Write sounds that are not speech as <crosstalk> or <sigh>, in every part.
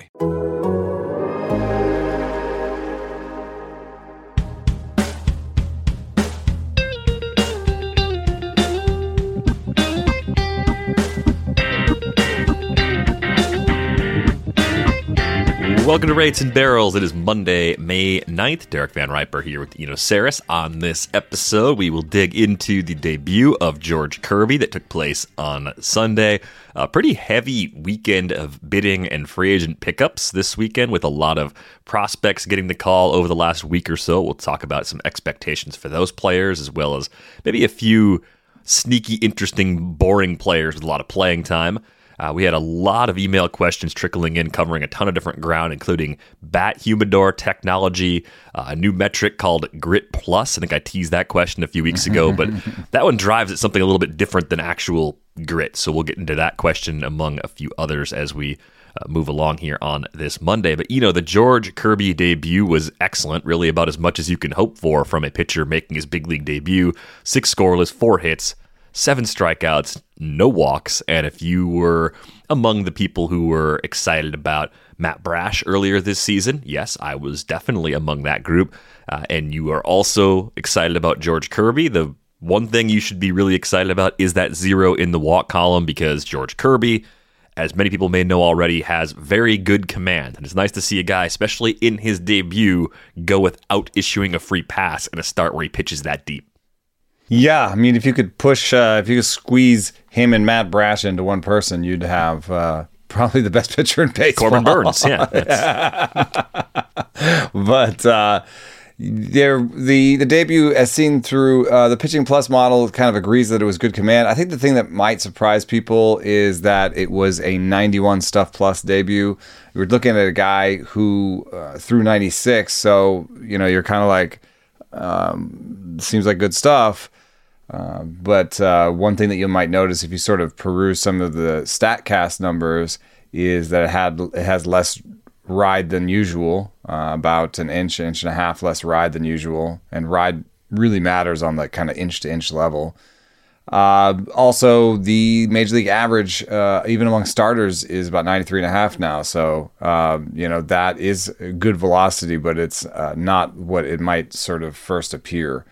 apply. Welcome to Rates and Barrels. It is Monday, May 9th. Derek Van Riper here with Eno Sarris. On this episode, we will dig into the debut of George Kirby that took place on Sunday. A pretty heavy weekend of bidding and free agent pickups this weekend with a lot of prospects getting the call over the last week or so. We'll talk about some expectations for those players as well as maybe a few sneaky, interesting, boring players with a lot of playing time. Uh, we had a lot of email questions trickling in, covering a ton of different ground, including bat humidor technology, uh, a new metric called Grit Plus. I think I teased that question a few weeks ago, but <laughs> that one drives at something a little bit different than actual grit. So we'll get into that question among a few others as we uh, move along here on this Monday. But you know, the George Kirby debut was excellent, really about as much as you can hope for from a pitcher making his big league debut. Six scoreless, four hits, seven strikeouts, no walks. And if you were among the people who were excited about Matt Brash earlier this season, yes, I was definitely among that group. Uh, and you are also excited about George Kirby, the one thing you should be really excited about is that zero in the walk column because George Kirby, as many people may know already, has very good command. And it's nice to see a guy, especially in his debut, go without issuing a free pass in a start where he pitches that deep. Yeah, I mean, if you could push, uh, if you could squeeze him and Matt Brash into one person, you'd have uh, probably the best <laughs> pitcher in baseball. Corbin Burnes, yeah. <laughs> but uh, there, the the debut, as seen through uh, the pitching plus model, kind of agrees that it was good command. I think the thing that might surprise people is that it was a 91 stuff plus debut. We're looking at a guy who uh, threw 96, so you know you're kind of like, um, seems like good stuff. Uh, but uh, one thing that you might notice if you sort of peruse some of the Statcast numbers is that it had it has less ride than usual, uh, about an inch, inch and a half less ride than usual, and ride really matters on the kind of inch to inch level. Uh, also, the major league average, uh, even among starters, is about 93 and a half now. So, you know, that is good velocity, but it's not what it might sort of first appear.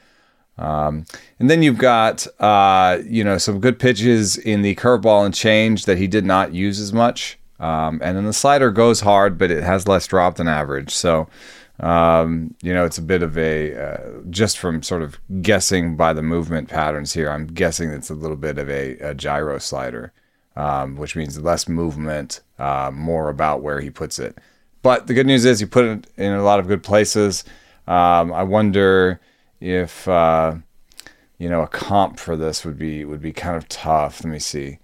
Um, and then you've got, uh, you know, some good pitches in the curveball and change that he did not use as much. Um, and then the slider goes hard, but it has less drop than average. So, um, you know, it's a bit of a, uh, just from sort of guessing by the movement patterns here, I'm guessing it's a little bit of a, a gyro slider, um, which means less movement, uh, more about where he puts it. But the good news is he put it in a lot of good places. Um, I wonder if uh, you know a comp for this would be would be kind of tough. Let me see.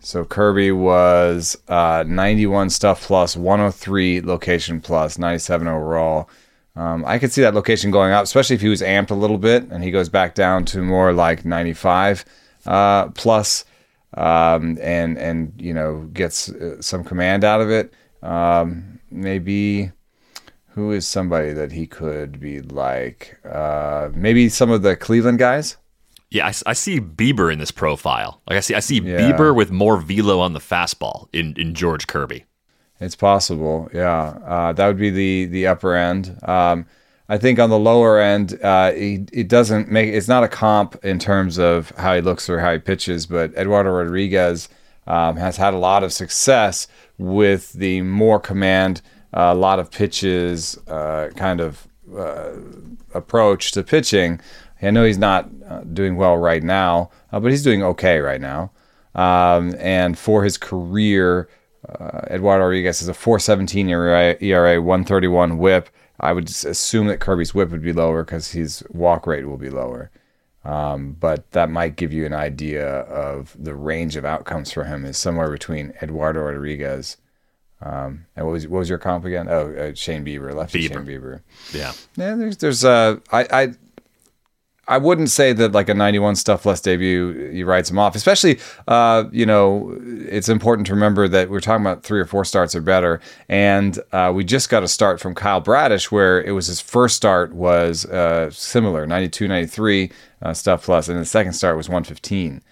So Kirby was uh, 91 stuff plus, 103 location plus, 97 overall. Um, I could see that location going up, especially if he was amped a little bit and he goes back down to more like 95 uh, plus, um, and and you know gets uh, some command out of it. Um, maybe who is somebody that he could be like? Uh, maybe some of the Cleveland guys. Yeah, I, I, see Bieber in this profile. Like I see, I see yeah. Bieber with more velo on the fastball in, in George Kirby. It's possible, yeah. Uh, that would be the the upper end. Um, I think on the lower end, uh, it, it doesn't make it's not a comp in terms of how he looks or how he pitches. But Eduardo Rodriguez um, has had a lot of success with the more command a lot of pitches uh, kind of uh, approach to pitching. I know he's not uh, doing well right now, uh, but he's doing okay right now. Um, and for his career, uh, Eduardo Rodriguez is a 4.17 ERA, ERA 131 WHIP. I would assume that Kirby's WHIP would be lower because his walk rate will be lower. Um, but that might give you an idea of the range of outcomes for him is somewhere between Eduardo Rodriguez Um, and what was what was your comp again? Oh, uh, Shane Bieber, lefty Bieber. Shane Bieber. Yeah. Yeah, there's there's uh I I I wouldn't say that like a 91 stuff less debut you writes him off. Especially uh you know it's important to remember that we're talking about three or four starts or better, and uh, we just got a start from Kyle Bradish where it was his first start was uh similar 92 93 uh, stuff plus, and the second start was 115.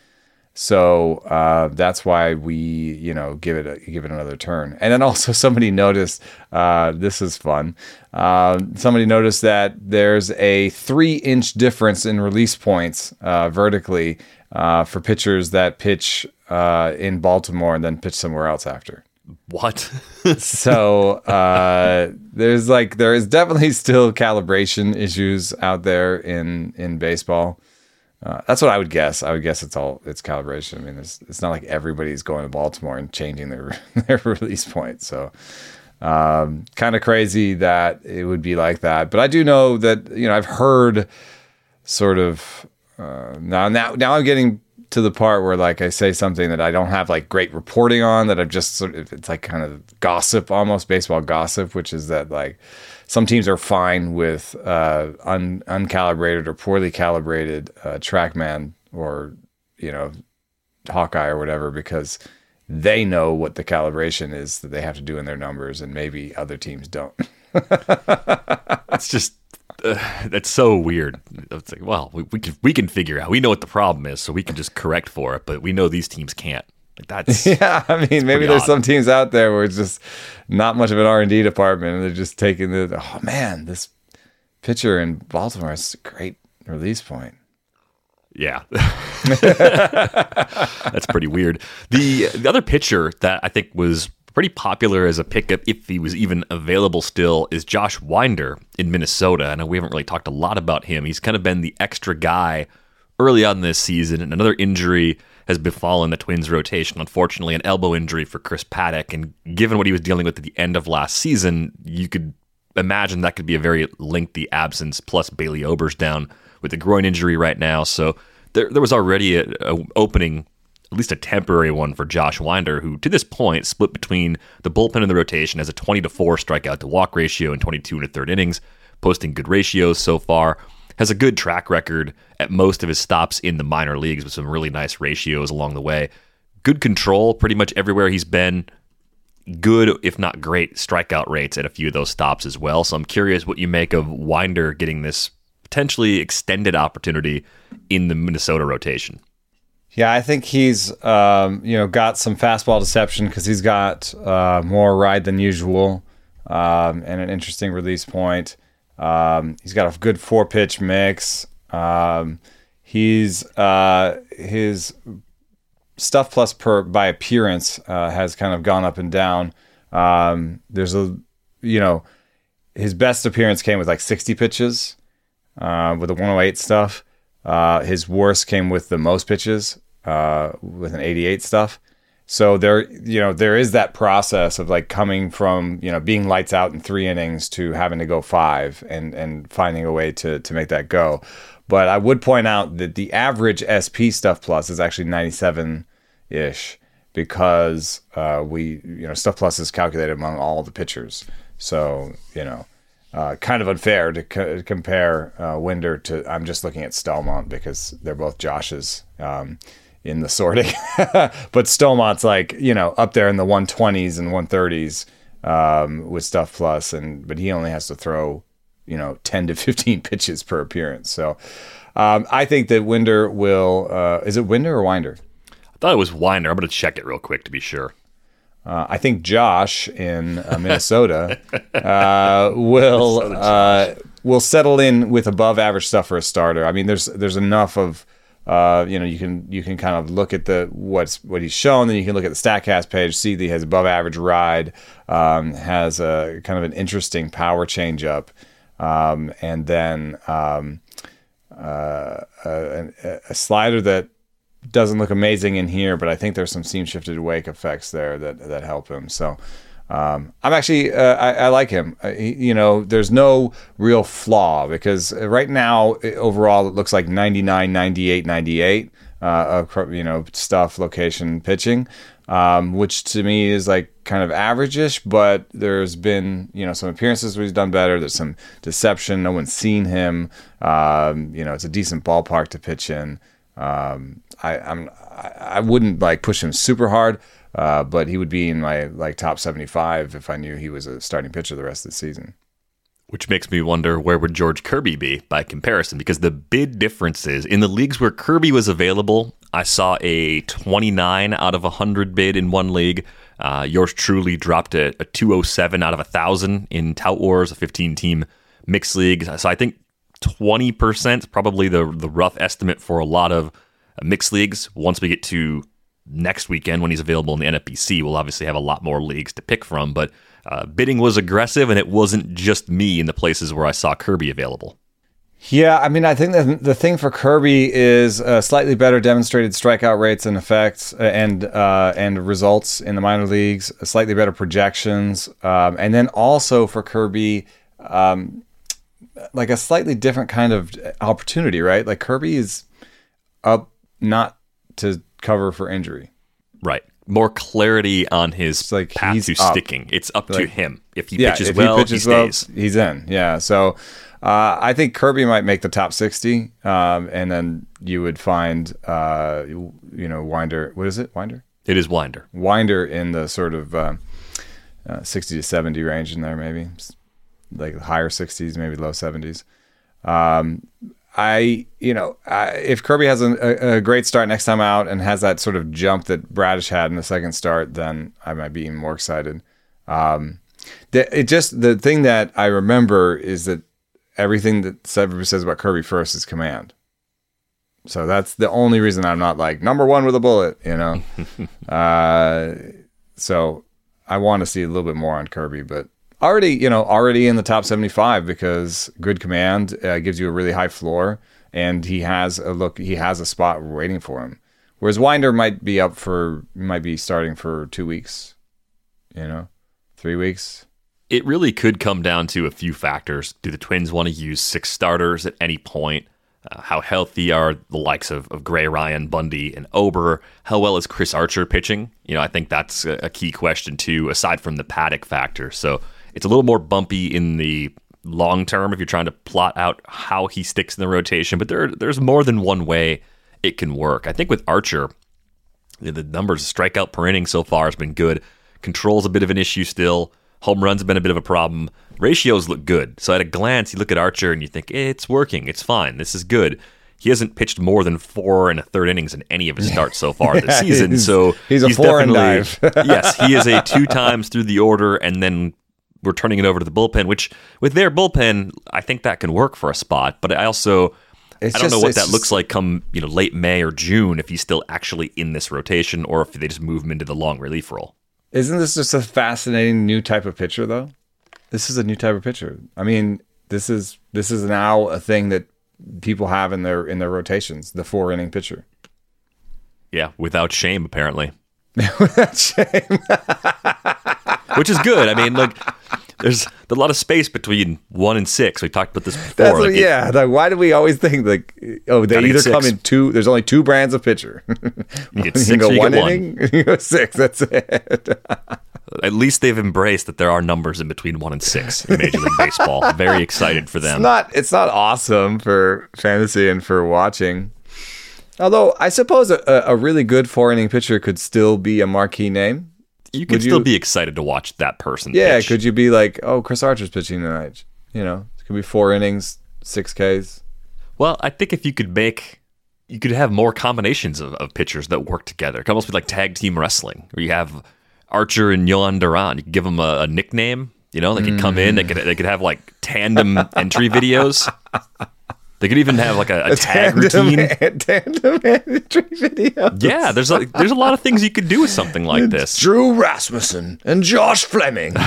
So uh, that's why we, you know, give it a, give it another turn. And then also <laughs> somebody noticed uh, this is fun. Uh, somebody noticed that there's a three inch difference in release points uh, vertically uh, for pitchers that pitch uh, in Baltimore and then pitch somewhere else after. What? <laughs> So uh, there's like there is definitely <laughs> still calibration issues out there in in baseball. Uh, that's what I would guess. I would guess it's all it's calibration. I mean, it's, it's not like everybody's going to Baltimore and changing their <laughs> their release point. So, um, kind of crazy that it would be like that. But I do know that you know I've heard sort of uh, now now now I'm getting to the part where like I say something that I don't have like great reporting on that I've just sort of it's like kind of gossip almost baseball gossip, which is that like some teams are fine with uh, un, uncalibrated or poorly calibrated uh, TrackMan or you know Hawkeye or whatever because they know what the calibration is that they have to do in their numbers, and maybe other teams don't. <laughs> It's just uh, that's so weird. It's like, well, we, we can we can figure out. We know what the problem is, so we can just correct for it. But we know these teams can't. Like that's <laughs> yeah, I mean, maybe there's odd. some teams out there where it's just not much of an R and D department, and they're just taking the oh man, this pitcher in Baltimore is a great release point. Yeah. <laughs> <laughs> That's pretty weird. The the other pitcher that I think was pretty popular as a pickup, if he was even available still, is Josh Winder in Minnesota. I know we haven't really talked a lot about him. He's kind of been the extra guy early on this season. And another injury has befallen the Twins rotation. Unfortunately, an elbow injury for Chris Paddack. And given what he was dealing with at the end of last season, you could imagine that could be a very lengthy absence. Plus, Bailey Ober's down with a groin injury right now. So there, there was already a, a opening, at least a temporary one for Josh Winder, who to this point split between the bullpen and the rotation as a 20 to 4 strikeout to walk ratio in 22 and a third innings, posting good ratios so far. Has a good track record at most of his stops in the minor leagues with some really nice ratios along the way. Good control pretty much everywhere he's been good, if not great, strikeout rates at a few of those stops as well. So I'm curious what you make of Winder getting this potentially extended opportunity in the Minnesota rotation. Yeah, I think he's um, you know got some fastball deception because he's got uh, more ride than usual um, and an interesting release point. Um, he's got a good four pitch mix. Um, he's uh, his stuff plus per by appearance uh, has kind of gone up and down. Um, there's a you know his best appearance came with like 60 pitches uh, with the 108 stuff. Uh, his worst came with the most pitches uh, with an 88 stuff. So there, you know, there is that process of like coming from you know being lights out in three innings to having to go five and and finding a way to to make that go. But I would point out that the average SP stuff plus is actually 97 ish because uh, we you know stuff plus is calculated among all the pitchers. So you know uh, kind of unfair to co- compare uh, Winder to. I'm just looking at Staumont because they're both Josh's um, in the sorting, <laughs> but Staumont's like you know up there in the 120s and 130s um, with stuff plus, and but he only has to throw you know 10 to 15 <laughs> pitches per appearance. So um, I think that Winder will. Uh, is it Winder or Winder? I thought it was Winder. I'm going to check it real quick to be sure. Uh, I think Josh in uh, Minnesota <laughs> uh, will uh, will settle in with above average stuff for a starter. I mean, there's there's enough of uh, you know you can you can kind of look at the what's what he's shown, then you can look at the Statcast page, see that he has above average ride, um, has a kind of an interesting power changeup, um, and then um, uh, a- a slider that doesn't look amazing in here, but I think there's some seam shifted wake effects there that that help him. So um, I'm actually uh, I, I like him. Uh, he, you know, there's no real flaw because right now overall it looks like 99, 98, 98. uh, you know stuff, location, pitching, um, which to me is like kind of average-ish. But there's been you know some appearances where he's done better. There's some deception. No one's seen him. Um, you know, it's a decent ballpark to pitch in. Um, I, I'm I, I wouldn't like push him super hard. Uh, but he would be in my like top 75 if I knew he was a starting pitcher the rest of the season. Which makes me wonder where would George Kirby be by comparison? Because the bid differences in the leagues where Kirby was available, I saw a 29 out of 100 bid in one league. Uh, yours truly dropped a, a 207 out of 1,000 in Tout Wars, a 15 team mixed league. So I think 20% is probably the, the rough estimate for a lot of mixed leagues. Once we get to next weekend when he's available in the NFBC, we'll obviously have a lot more leagues to pick from. But uh, bidding was aggressive, and it wasn't just me in the places where I saw Kirby available. Yeah, I mean, I think that the thing for Kirby is uh, slightly better demonstrated strikeout rates and effects uh, and uh, and results in the minor leagues, slightly better projections, um, and then also for Kirby, um, like a slightly different kind of opportunity, right? Like Kirby is up not to cover for injury. Right. More clarity on his It's like path he's to up. sticking. It's up to him. If he yeah, pitches if well, he pitches he well, he's in. Yeah, so uh, I think Kirby might make the top sixty, um, and then you would find, uh, you know, Winder. What is it, Winder? It is Winder. Winder in the sort of uh, uh, sixty to seventy range in there, maybe like higher sixties, maybe low seventies. Um, I, you know, I, if Kirby has a, a, a great start next time out and has that sort of jump that Bradish had in the second start, then I might be even more excited. Um, the, it just the thing that I remember is that everything that everybody says about Kirby first is command. So that's the only reason I'm not like number one with a bullet, you know. <laughs> uh, so I want to see a little bit more on Kirby, but already, you know, already in the top 75 because good command uh, gives you a really high floor, and he has a look. He has a spot waiting for him. Whereas Winder might be up for might be starting for two weeks, you know, three weeks. It really could come down to a few factors. Do the Twins want to use six starters at any point? Uh, how healthy are the likes of, of Gray, Ryan, Bundy, and Ober? How well is Chris Archer pitching? You know, I think that's a, a key question too, aside from the Paddack factor. So it's a little more bumpy in the long term if you're trying to plot out how he sticks in the rotation. But there, there's more than one way it can work. I think with Archer, the numbers, strikeout per inning so far has been good. Control's a bit of an issue still. Home runs have been a bit of a problem. Ratios look good. So at a glance, you look at Archer and you think "Eh, it's working. It's fine. This is good. He hasn't pitched more than four and a third innings in any of his starts so far <laughs> this season. he's- so he's a four and <laughs> yes, he is a two times through the order, and then we're turning it over to the bullpen. Which with their bullpen, I think that can work for a spot. But I also It's I don't just- know what that just- looks like come you know late May or June if he's still actually in this rotation or if they just move him into the long relief role. Isn't this just a fascinating new type of pitcher, though? This is a new type of pitcher. I mean, this is this is now a thing that people have in their in their rotations. The four inning pitcher. Yeah, without shame apparently, <laughs> without Shame. <laughs> which is good. I mean, like there's a lot of space between one and six. We talked about this before. Like, it- yeah. Like, why do we always think like, oh, they either come in two? There's only two brands of pitcher. <laughs> You get six go or you one get one. inning. <laughs> You go six. That's it. <laughs> At least they've embraced that there are numbers in between one and six in Major League Baseball. Very excited for It's them. not. It's not awesome for fantasy and for watching. Although I suppose a, a really good four inning pitcher could still be a marquee name. You could still you- be excited to watch that person. Yeah, pitch. could you be like, oh, Chris Archer's pitching tonight? You know, it could be four innings, six Ks. Well, I think if you could make, you could have more combinations of, of pitchers that work together. It could almost be like tag team wrestling, where you have Archer and Jhoan Duran. You could give them a, a nickname. You know, they could come in. They mm. could they could have like tandem entry videos. <laughs> They could even have like a, a tag routine. <laughs> tandem entry video. Yeah, there's a, there's a lot of things you could do with something like this. Drew Rasmussen and Josh Fleming. <laughs>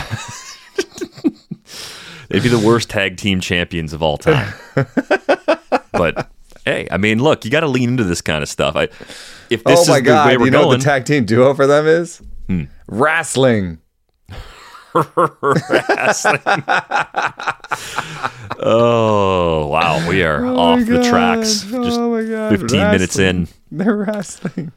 They'd be the worst tag team champions of all time. <laughs> but hey, I mean, look, you got to lean into this kind of stuff. I, if this oh is my the way we're You know what going, the tag team duo for them is? Hmm. Wrestling. <laughs> oh wow, we are oh off the tracks. Oh Just oh my God! 15 minutes in. They're wrestling.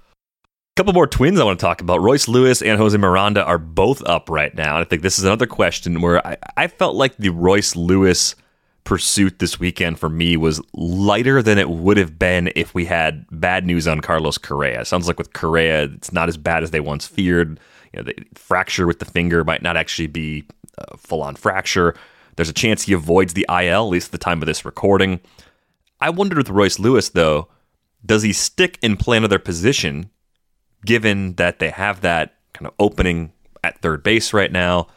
couple more twins I want to talk about. Royce Lewis and Jose Miranda are both up right now. And I think this is another question where I, I felt like the Royce Lewis pursuit this weekend for me was lighter than it would have been if we had bad news on Carlos Correa. Sounds like with Correa, it's not as bad as they once feared. You know, the fracture with the finger might not actually be uh, a full on fracture. There's a chance he avoids the IL, at least at the time of this recording. I wondered with Royce Lewis, though, does he stick and play another position given that they have that kind of opening at third base right now?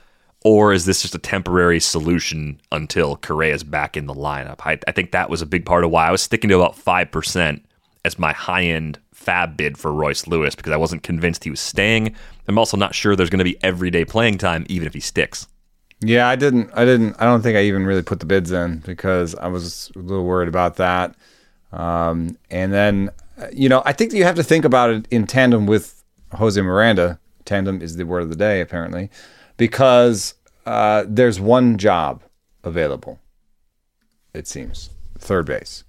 Or is this just a temporary solution until Correa is back in the lineup? I, I think that was a big part of why I was sticking to about 5% as my high end FAAB bid for Royce Lewis because I wasn't convinced he was staying. I'm also not sure there's going to be everyday playing time, even if he sticks. Yeah, I didn't. I didn't. I don't think I even really put the bids in because I was a little worried about that. Um, and then, you know, I think you have to think about it in tandem with Jose Miranda. Tandem is the word of the day, apparently, because uh, there's one job available. It seems third base.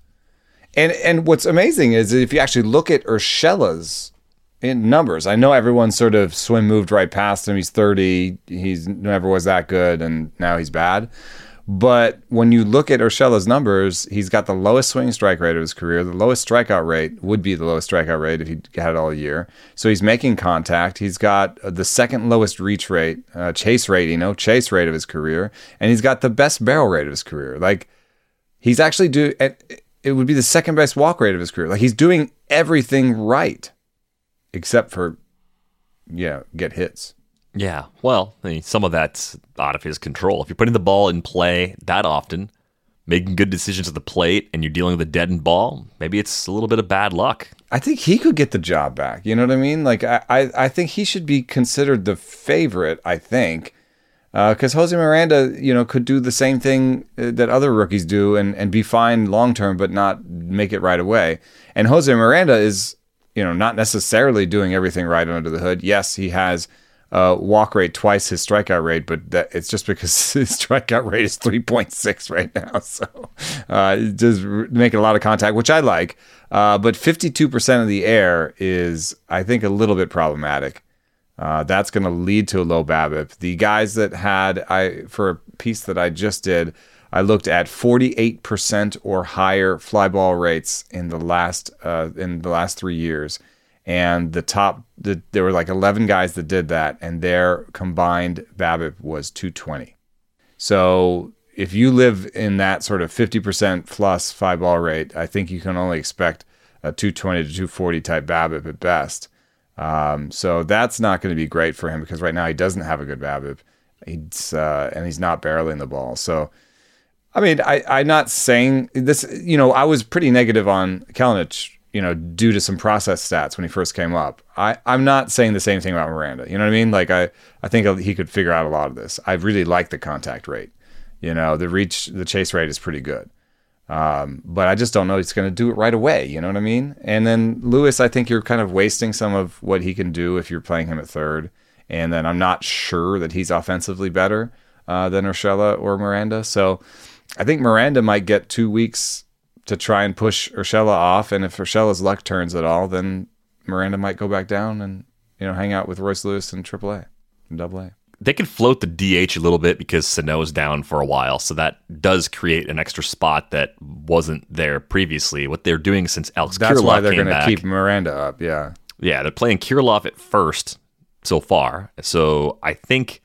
And and what's amazing is if you actually look at Urshela's in numbers, I know everyone sort of swim moved right past him. He's 30. He's never was that good, and now he's bad. But when you look at Urshela's numbers, he's got the lowest swing strike rate of his career. The lowest strikeout rate would be the lowest strikeout rate if he had it all year. So he's making contact. He's got the second lowest reach rate, uh, chase rate, you know, chase rate of his career, and he's got the best barrel rate of his career. Like he's actually do. It would be the second best walk rate of his career. Like he's doing everything right, except for, yeah, get hits. Yeah, well, I mean, some of that's out of his control. If you're putting the ball in play that often, making good decisions at the plate, and you're dealing with a deadened ball, maybe it's a little bit of bad luck. I think he could get the job back. You know what I mean? Like I, I, I think he should be considered the favorite. I think because uh, Jose Miranda, you know, could do the same thing uh, that other rookies do and and be fine long term, but not make it right away. And Jose Miranda is, you know, not necessarily doing everything right under the hood. Yes, he has uh, walk rate twice his strikeout rate, but that, it's just because <laughs> his strikeout rate is 3.6 right now. <laughs> So uh, just making a lot of contact, which I like. Uh, but 52% of the air is, I think, a little bit problematic. Uh, that's going to lead to a low BABIP. The guys that had, I for a piece that I just did, I looked at 48% or higher fly ball rates in the last uh, in the last three years. And the top the, there were like 11 guys that did that and their combined BABIP was 220 so if you live in that sort of 50% plus five ball rate i think you can only expect a 220 to 240 type BABIP at best. Um, so that's not going to be great for him because right now he doesn't have a good BABIP he's uh, and he's not barreling the ball. So I mean, I, I'm not saying this. You know, I was pretty negative on Kelenic you know, due to some process stats when he first came up. I, I'm not saying the same thing about Miranda. You know what I mean? Like I, I think he could figure out a lot of this. I really like the contact rate. You know, the reach, the chase rate is pretty good. Um, but I just don't know he's going to do it right away. You know what I mean? And then Lewis, I think you're kind of wasting some of what he can do if you're playing him at third. And then I'm not sure that he's offensively better uh, than Urshela or Miranda. So I think Miranda might get two weeks to try and push Urshela off. And if Urshela's luck turns at all, then Miranda might go back down and you know hang out with Royce Lewis in AAA and Double A. They could float the DH a little bit because Sano's down for a while, so that does create an extra spot that wasn't there previously. What they're doing since Alex That's Kirilloff why they're going to keep Miranda up. Yeah, yeah, they're playing Kirilloff at first so far. So I think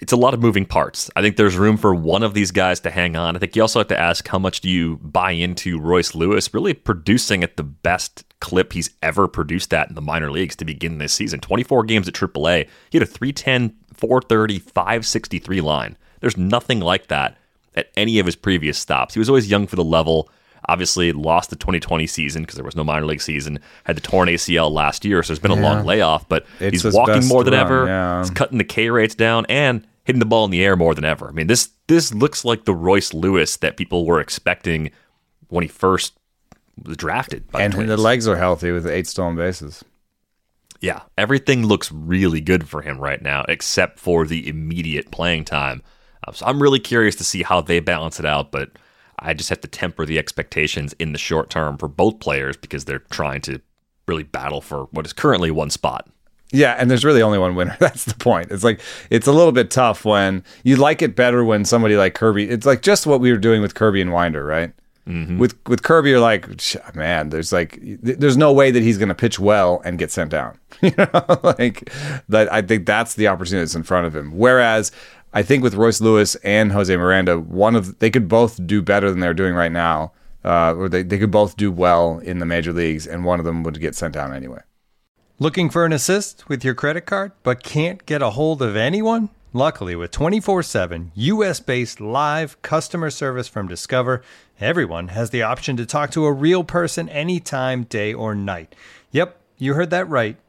it's a lot of moving parts. I think there's room for one of these guys to hang on. I think you also have to ask how much do you buy into Royce Lewis really producing at the best clip he's ever produced at in the minor leagues to begin this season. 24 games at AAA. He had a 310, 430, 563 line. There's nothing like that at any of his previous stops. He was always young for the level. Obviously, lost the 2020 season because there was no minor league season. Had the torn ACL last year, so there's been a Yeah. long layoff. But It's he's walking more than run, ever. yeah. He's cutting the K rates down and hitting the ball in the air more than ever. I mean, this this looks like the Royce Lewis that people were expecting when he first was drafted. By and the, the legs are healthy with eight stolen bases. Yeah, everything looks really good for him right now, except for the immediate playing time. Uh, so I'm really curious to see how they balance it out, but I just have to temper the expectations in the short term for both players because they're trying to really battle for what is currently one spot. Yeah, and there's really only one winner. <laughs> That's the point. It's like it's a little bit tough when you like it better when somebody like Kirby. It's like just what we were doing with Kirby and Winder, right? Mm-hmm. With with Kirby, you're like, man, there's like, there's no way that he's going to pitch well and get sent down. <laughs> you know, <laughs> like that. I think that's the opportunity that's in front of him. Whereas I think with Royce Lewis and Jose Miranda, one of they could both do better than they're doing right now, uh, or they they could both do well in the major leagues, and one of them would get sent down anyway. Looking for an assist with your credit card, but can't get a hold of anyone? Luckily, with 24 7 US based live customer service from Discover, everyone has the option to talk to a real person anytime, day or night. Yep, you heard that right.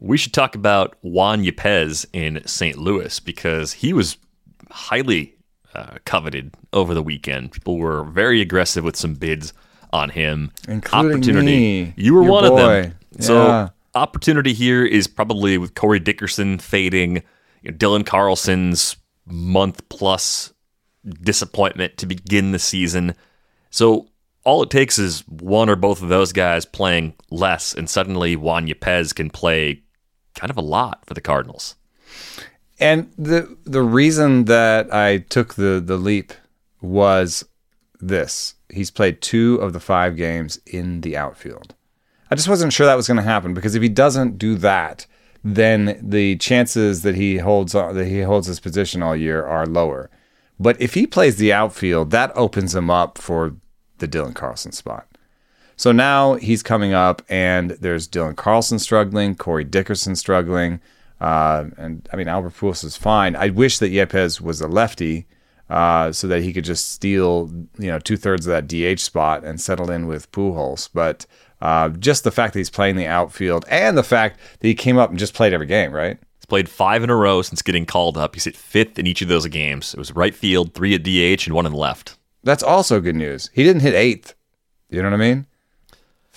We should talk about Juan Yepez in St. Louis because he was highly uh, coveted over the weekend. People were very aggressive with some bids on him. Including opportunity. me, you were one of them. So Yeah. opportunity here is probably with Corey Dickerson fading, you know, Dylan Carlson's month plus disappointment to begin the season. So all it takes is one or both of those guys playing less, and suddenly Juan Yepez can play kind of a lot for the Cardinals. And the the reason that I took the the leap was this. He's played two of the five games in the outfield. I just wasn't sure that was going to happen because if he doesn't do that, then the chances that he holds that he holds his position all year are lower. But if he plays the outfield, that opens him up for the Dylan Carlson spot. So now he's coming up, and there's Dylan Carlson struggling, Corey Dickerson struggling, uh, and I mean Albert Pujols is fine. I wish that Yepez was a lefty, uh, so that he could just steal you know two thirds of that DH spot and settle in with Pujols. But uh, just the fact that he's playing the outfield, and the fact that he came up and just played every game, right? He's played five in a row since getting called up. He's hit fifth in each of those games. It was right field, three at DH, and one in the left. That's also good news. He didn't hit eighth. You know what I mean?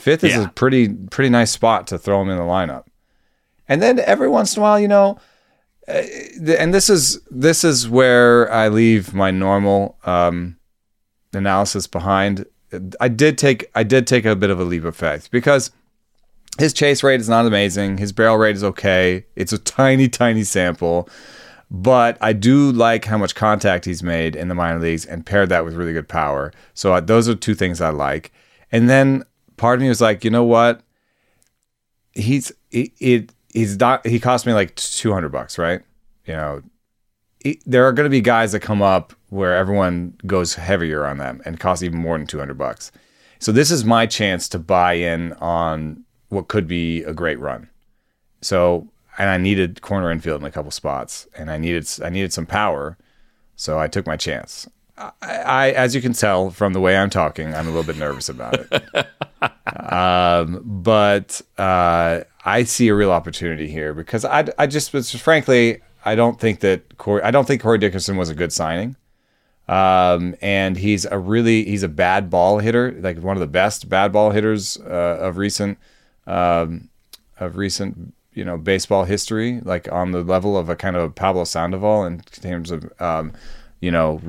Fifth is Yeah. a pretty pretty nice spot to throw him in the lineup. And then every once in a while, you know, uh, and this is this is where I leave my normal um, analysis behind. I did take I did take a bit of a leap of faith because his chase rate is not amazing. His barrel rate is okay. It's a tiny, tiny sample. But I do like how much contact he's made in the minor leagues and paired that with really good power. So uh, those are two things I like. And then part of me was like, you know what? He's it, it he's not he cost me like 200 bucks, right? You know, it, there are going to be guys that come up where everyone goes heavier on them and cost even more than 200 bucks. So this is my chance to buy in on what could be a great run. So and I needed corner infield in a couple spots, and I needed I needed some power, so I took my chance. I, I as you can tell from the way I'm talking, I'm a little bit nervous about it. <laughs> um, but uh, I see a real opportunity here because I I just was frankly I don't think that Corey I don't think Corey Dickerson was a good signing. Um, and he's a really he's a bad ball hitter, like one of the best bad ball hitters uh, of recent um, of recent you know baseball history, like on the level of a kind of Pablo Sandoval in terms of um, you know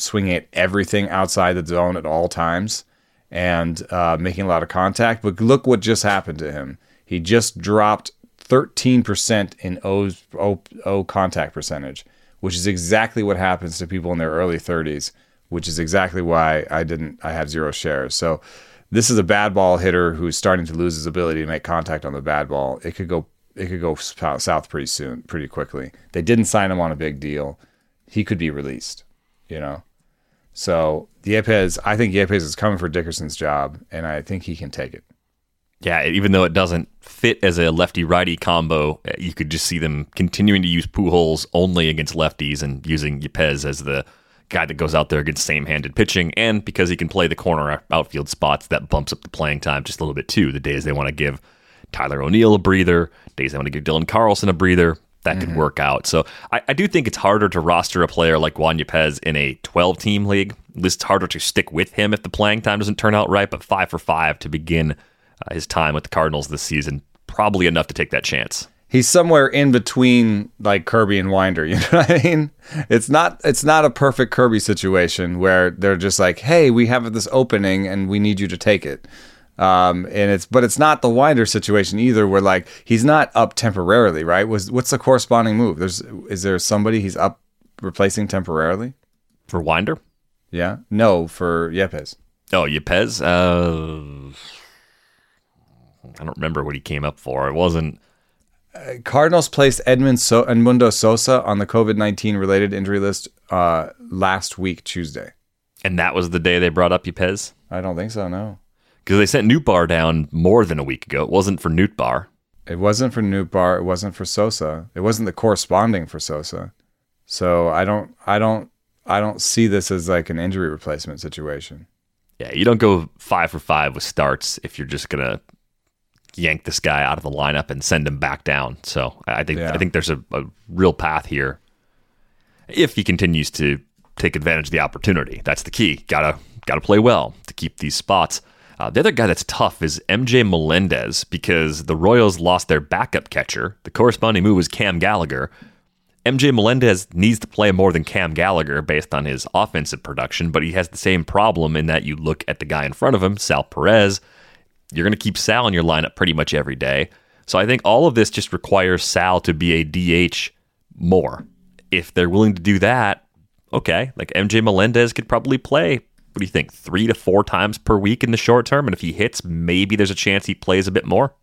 swinging at everything outside the zone at all times and uh, making a lot of contact. But look what just happened to him. He just dropped 13% in o, o, o contact percentage, which is exactly what happens to people in their early 30s, which is exactly why I didn't I have zero shares. So this is a bad ball hitter who's starting to lose his ability to make contact on the bad ball. It could go it could go south pretty soon, pretty quickly. They didn't sign him on a big deal. He could be released, you know. So Yepez, I think Yepez is coming for Dickerson's job, and I think he can take it. Yeah, even though it doesn't fit as a lefty righty combo, uh, you could just see them continuing to use Pujols only against lefties and using Yepez as the guy that goes out there against same handed pitching. And because he can play the corner outfield spots, that bumps up the playing time just a little bit too. The days they want to give Tyler O'Neill a breather, days they want to give Dylan Carlson a breather, that could work out. So I, I do think it's harder to roster a player like Juan Yepez in a 12 team league. At least it's harder to stick with him if the playing time doesn't turn out right. But five for five to begin uh, his time with the Cardinals this season, probably enough to take that chance. He's somewhere in between like Kirby and Winder, <laughs> you know what I mean? It's not it's not a perfect Kirby situation where they're just like, "Hey, we have this opening and we need you to take it." Um, and it's but it's not the Winder situation either, where like he's not up temporarily, right? Was what's the corresponding move? There's is there somebody he's up replacing temporarily? For Winder? Yeah, no, for Yepez. Oh, Yepez. Uh, I don't remember what he came up for. It wasn't. Cardinals placed Edmund so- Edmundo Sosa on the COVID nineteen related injury list uh, last week Tuesday. And that was the day they brought up Yepez? I don't think so. No, Because they sent Nootbaar down more than a week ago. It wasn't for Nootbaar. it wasn't for Nootbaar. It wasn't for Sosa. It wasn't the corresponding for Sosa. So I don't, I don't, I don't see this as like an injury replacement situation. Yeah, you don't go five for five with starts if you're just gonna yank this guy out of the lineup and send him back down. So I think Yeah. I think there's a, a real path here if he continues to take advantage of the opportunity. That's the key. Gotta gotta play well to keep these spots. Uh, the other guy that's tough is MJ Melendez because the Royals lost their backup catcher. The corresponding move was Cam Gallagher. MJ Melendez needs to play more than Cam Gallagher based on his offensive production, but he has the same problem in that you look at the guy in front of him, Sal Perez. You're going to keep Sal in your lineup pretty much every day. So I think all of this just requires Sal to be a DH more. If they're willing to do that, okay, like MJ Melendez could probably play, what do you think, three to four times per week in the short term? And if he hits, maybe there's a chance he plays a bit more.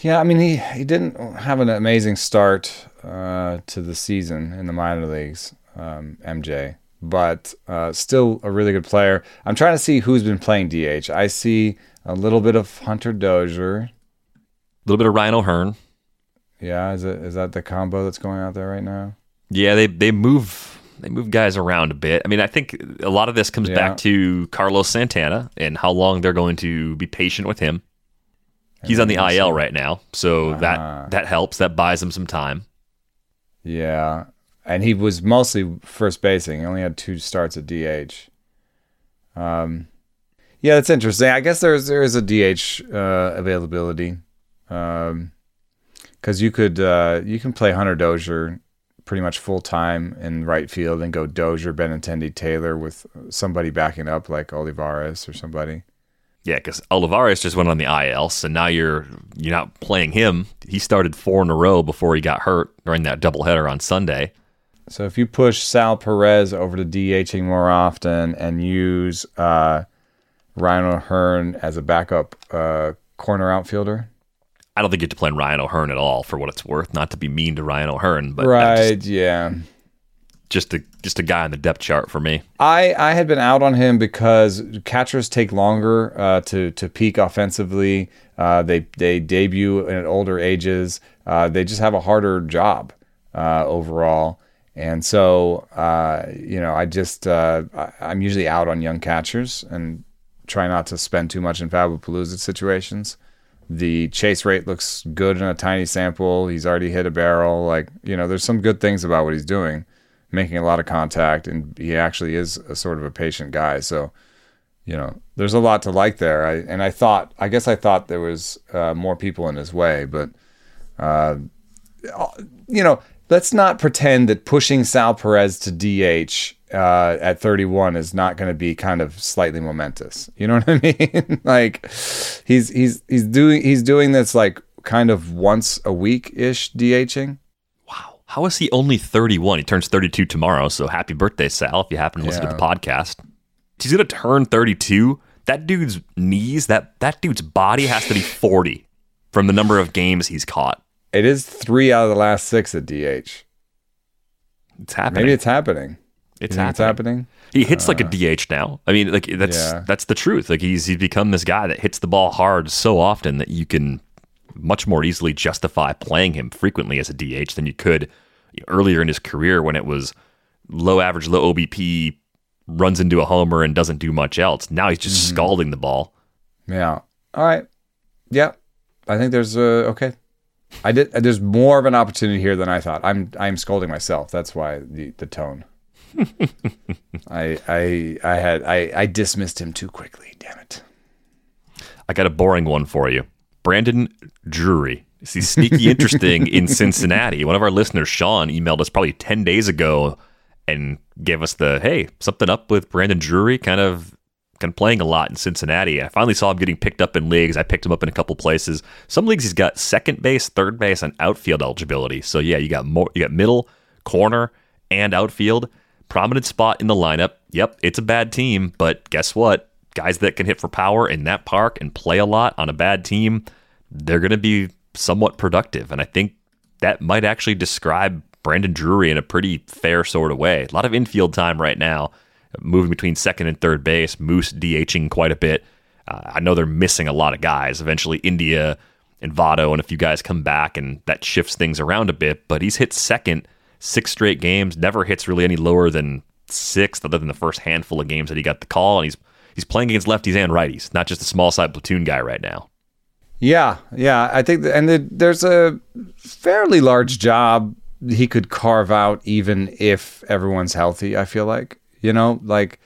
Yeah, I mean he he didn't have an amazing start uh, to the season in the minor leagues, um, MJ, but uh, still a really good player. I'm trying to see who's been playing DH. I see a little bit of Hunter Dozier. A little bit of Ryan O'Hearn. Yeah, is it is that the combo that's going out there right now? Yeah, they they move they move guys around a bit. I mean, I think a lot of this comes Yeah. back to Carlos Santana and how long they're going to be patient with him. He's on the IL right now, so Uh-huh. that that helps. That buys him some time. Yeah, and he was mostly first basing. He only had two starts at DH. Um, yeah, that's interesting. I guess there's there is a DH uh, availability, um, because you could uh, you can play Hunter Dozier pretty much full time in right field and go Dozier, Benintendi, Taylor with somebody backing up like Olivares or somebody. Yeah, because Olivares just went on the IL, so now you're you're not playing him. He started four in a row before he got hurt during that doubleheader on Sunday. So if you push Sal Perez over to DHing more often and use uh, Ryan O'Hearn as a backup uh, corner outfielder, I don't think you get to play Ryan O'Hearn at all, for what it's worth. Not to be mean to Ryan O'Hearn, but I just- right? yeah, just a just a guy on the depth chart for me. I I had been out on him because catchers take longer uh, to to peak offensively. Uh, they they debut at older ages. Uh, they just have a harder job uh, overall. And so, uh, you know, I just uh, I, I'm usually out on young catchers and try not to spend too much in Fabulous situations. The chase rate looks good in a tiny sample. He's already hit a barrel. Like you know, there's some good things about what he's doing making a lot of contact and he actually is a sort of a patient guy so you know there's a lot to like there I, and i thought i guess i thought there was uh, more people in his way but uh, you know let's not pretend that pushing sal perez to dh uh, at 31 is not going to be kind of slightly momentous you know <laughs> what i mean like he's he's he's doing he's doing this like kind of once a week ish dhing Wow. How is he only 31? He turns 32 tomorrow, so happy birthday, Sal, if you happen to listen to the podcast. He's going to turn 32. That dude's knees, that, that dude's body has to be <laughs> 40 from the number of games he's caught. It is three out of the last six at DH. It's happening. Maybe it's happening. It's You think happening. happening. He hits like a DH now. I mean, like that's Yeah. that's the truth. Like he's he's become this guy that hits the ball hard so often that you can much more easily justify playing him frequently as a DH than you could earlier in his career when it was low average, low OBP, runs into a homer and doesn't do much else. Now he's just scalding the ball. Yeah. All right. Yeah. I think there's uh okay. I did. There's more of an opportunity here than I thought. I'm I'm scolding myself. That's why the the tone. <laughs> I I I had I I dismissed him too quickly. Damn it. I got a boring one for you. Brandon Drury. He's sneaky interesting <laughs> in Cincinnati. One of our listeners, Sean, emailed us probably 10 days ago and gave us the hey, something up with Brandon Drury, kind of kind of playing a lot in Cincinnati. I finally saw him getting picked up in leagues. I picked him up in a couple places. Some leagues he's got second base, third base, and outfield eligibility. So yeah, you got more you got middle, corner, and outfield. Prominent spot in the lineup. Yep, it's a bad team, but guess what? Guys that can hit for power in that park and play a lot on a bad team, they're going to be somewhat productive. And I think that might actually describe Brandon Drury in a pretty fair sort of way. A lot of infield time right now, moving between second and third base, Moose DHing quite a bit. Uh, I know they're missing a lot of guys. Eventually, India and Votto and a few guys come back, and that shifts things around a bit. But he's hit second six straight games, never hits really any lower than sixth, other than the first handful of games that he got the call. And he's he's playing against lefties and righties, not just a small side platoon guy right now. Yeah, yeah. I think, and the, there's a fairly large job he could carve out, even if everyone's healthy. I feel like you know, like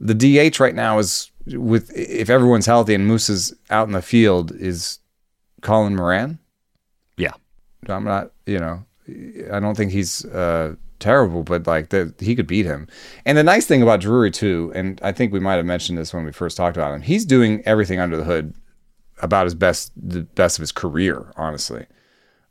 the DH right now is with if everyone's healthy and Moose is out in the field is Colin Moran. Yeah. I'm not, you know, I don't think he's uh, terrible, but like the, he could beat him. And the nice thing about Drury too, and I think we might have mentioned this when we first talked about him, he's doing everything under the hood about his best, the best of his career. Honestly,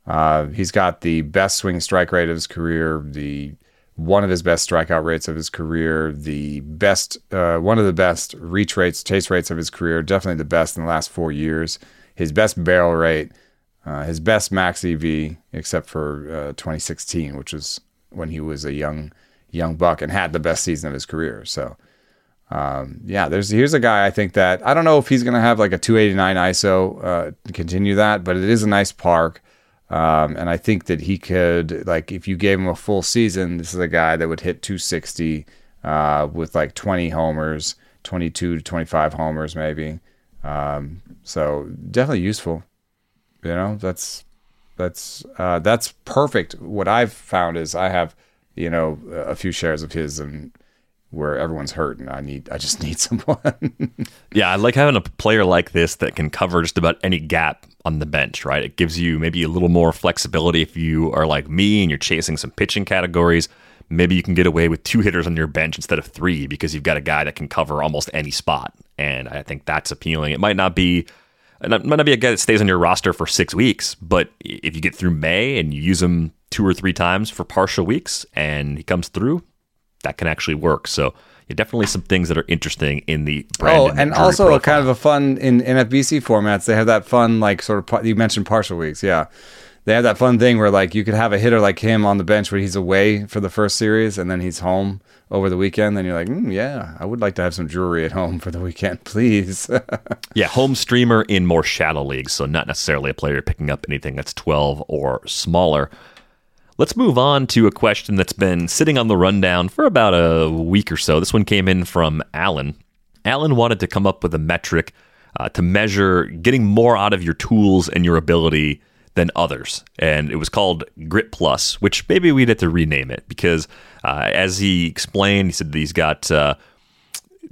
uh, he's got the best swing strike rate of his career, the one of his best strikeout rates of his career, the best, uh, one of the best reach rates, chase rates of his career, definitely the best in the last four years. His best barrel rate, uh, his best max EV, except for uh, 2016, which was when he was a young young buck and had the best season of his career. So, um, yeah, there's here's a guy I think that I don't know if he's going to have like a 289 ISO uh, continue that, but it is a nice park. Um, and I think that he could, like, if you gave him a full season, this is a guy that would hit 260 uh, with like 20 homers, 22 to 25 homers, maybe. Um, so definitely useful. You know, that's that's uh, that's perfect. What I've found is I have, you know, a few shares of his and where everyone's hurt, and I need I just <laughs> need someone. Yeah, I like having a player like this that can cover just about any gap on the bench, right? It gives you maybe a little more flexibility if you are like me and you're chasing some pitching categories. Maybe you can get away with two hitters on your bench instead of three because you've got a guy that can cover almost any spot. And I think that's appealing. It might not be it might not be a guy that stays on your roster for six weeks, but if you get through May and you use him two or three times for partial weeks and he comes through, that can actually work. So yeah, definitely some things that are interesting in the Brandon oh, and Drury also profile. kind of a fun in NFBC formats. They have that fun like sort of you mentioned partial weeks, yeah. They have that fun thing where like you could have a hitter like him on the bench where he's away for the first series and then he's home over the weekend. Then you're like, mm, yeah, I would like to have some Drury at home for the weekend, <laughs> please. <laughs> Yeah, home streamer in more shadow leagues, so not necessarily a player picking up anything that's 12 or smaller. Let's move on to a question that's been sitting on the rundown for about a week or so. This one came in from Alan. Alan wanted to come up with a metric uh, to measure getting more out of your tools and your ability than others. And it was called Grit Plus, which maybe we'd have to rename it because, uh, as he explained, he said that he's got. Uh,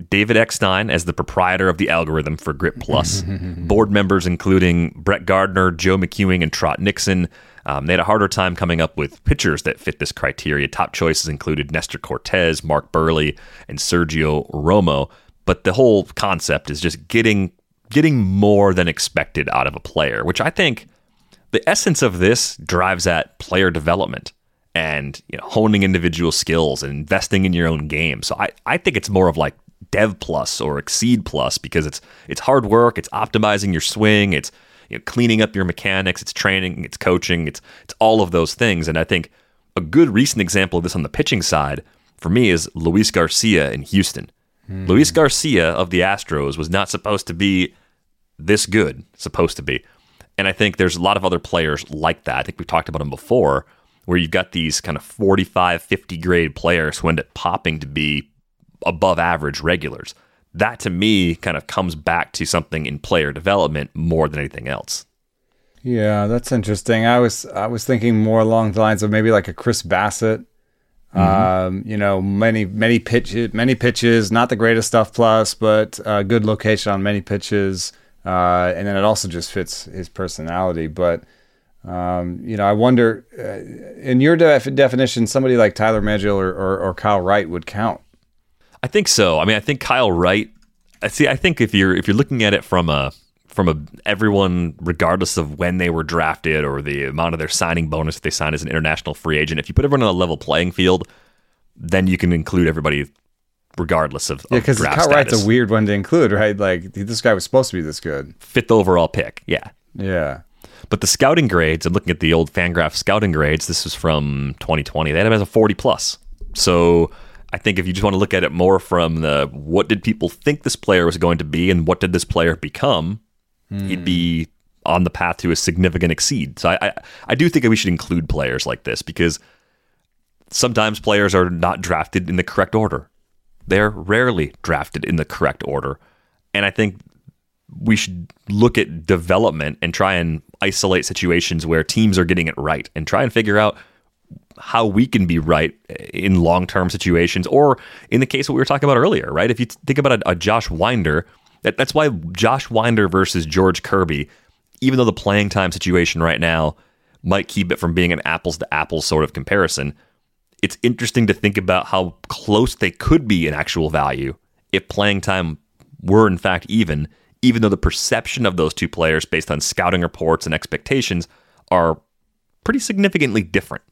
David Eckstein as the proprietor of the algorithm for Grit Plus. <laughs> Board members including Brett Gardner, Joe McEwing, and Trot Nixon. Um, they had a harder time coming up with pitchers that fit this criteria. Top choices included Nestor Cortes, Mark Buehrle, and Sergio Romo. But the whole concept is just getting getting more than expected out of a player, which I think the essence of this drives at player development and you know honing individual skills and investing in your own game. So I, I think it's more of like dev plus or exceed plus because it's it's hard work, it's optimizing your swing, it's you know, cleaning up your mechanics, it's training, it's coaching, it's it's all of those things. And I think a good recent example of this on the pitching side for me is Luis Garcia in Houston. Hmm. Luis Garcia of the Astros was not supposed to be this good, supposed to be. And I think there's a lot of other players like that. I think we've talked about them before, where you've got these kind of 45, 50 grade players who end up popping to be above average regulars. That to me kind of comes back to something in player development more than anything else. Yeah, that's interesting. I was I was thinking more along the lines of maybe like a Chris Bassitt. Um, you know, many many pitches, many pitches, not the greatest stuff plus, but uh, good location on many pitches, uh, and then it also just fits his personality. But um, you know, I wonder, uh, in your def- definition, somebody like Tyler Megill or, or, or Kyle Wright would count. I think so. I mean, I think Kyle Wright. I see. I think if you're if you're looking at it from a from a everyone, regardless of when they were drafted or the amount of their signing bonus they signed as an international free agent, if you put everyone on a level playing field, then you can include everybody regardless of, Yeah, because Kyle Wright's status. a weird one to include, right? Like this guy was supposed to be this good. fifth overall pick. Yeah. Yeah. But the scouting grades, I'm looking at the old Fangraph scouting grades. This was from 2020. They had him as a 40 plus. So I think if you just want to look at it more from the what did people think this player was going to be and what did this player become, he'd be hmm. on the path to a significant exceed. So I, I, I do think that we should include players like this because sometimes players are not drafted in the correct order. They're rarely drafted in the correct order. And I think we should look at development and try and isolate situations where teams are getting it right and try and figure out how we can be right in long-term situations or in the case what we were talking about earlier right if you think about a, a josh winder that, that's why josh winder versus george kirby even though the playing time situation right now might keep it from being an apples to apples sort of comparison it's interesting to think about how close they could be in actual value if playing time were in fact even, even though the perception of those two players based on scouting reports and expectations are pretty significantly different.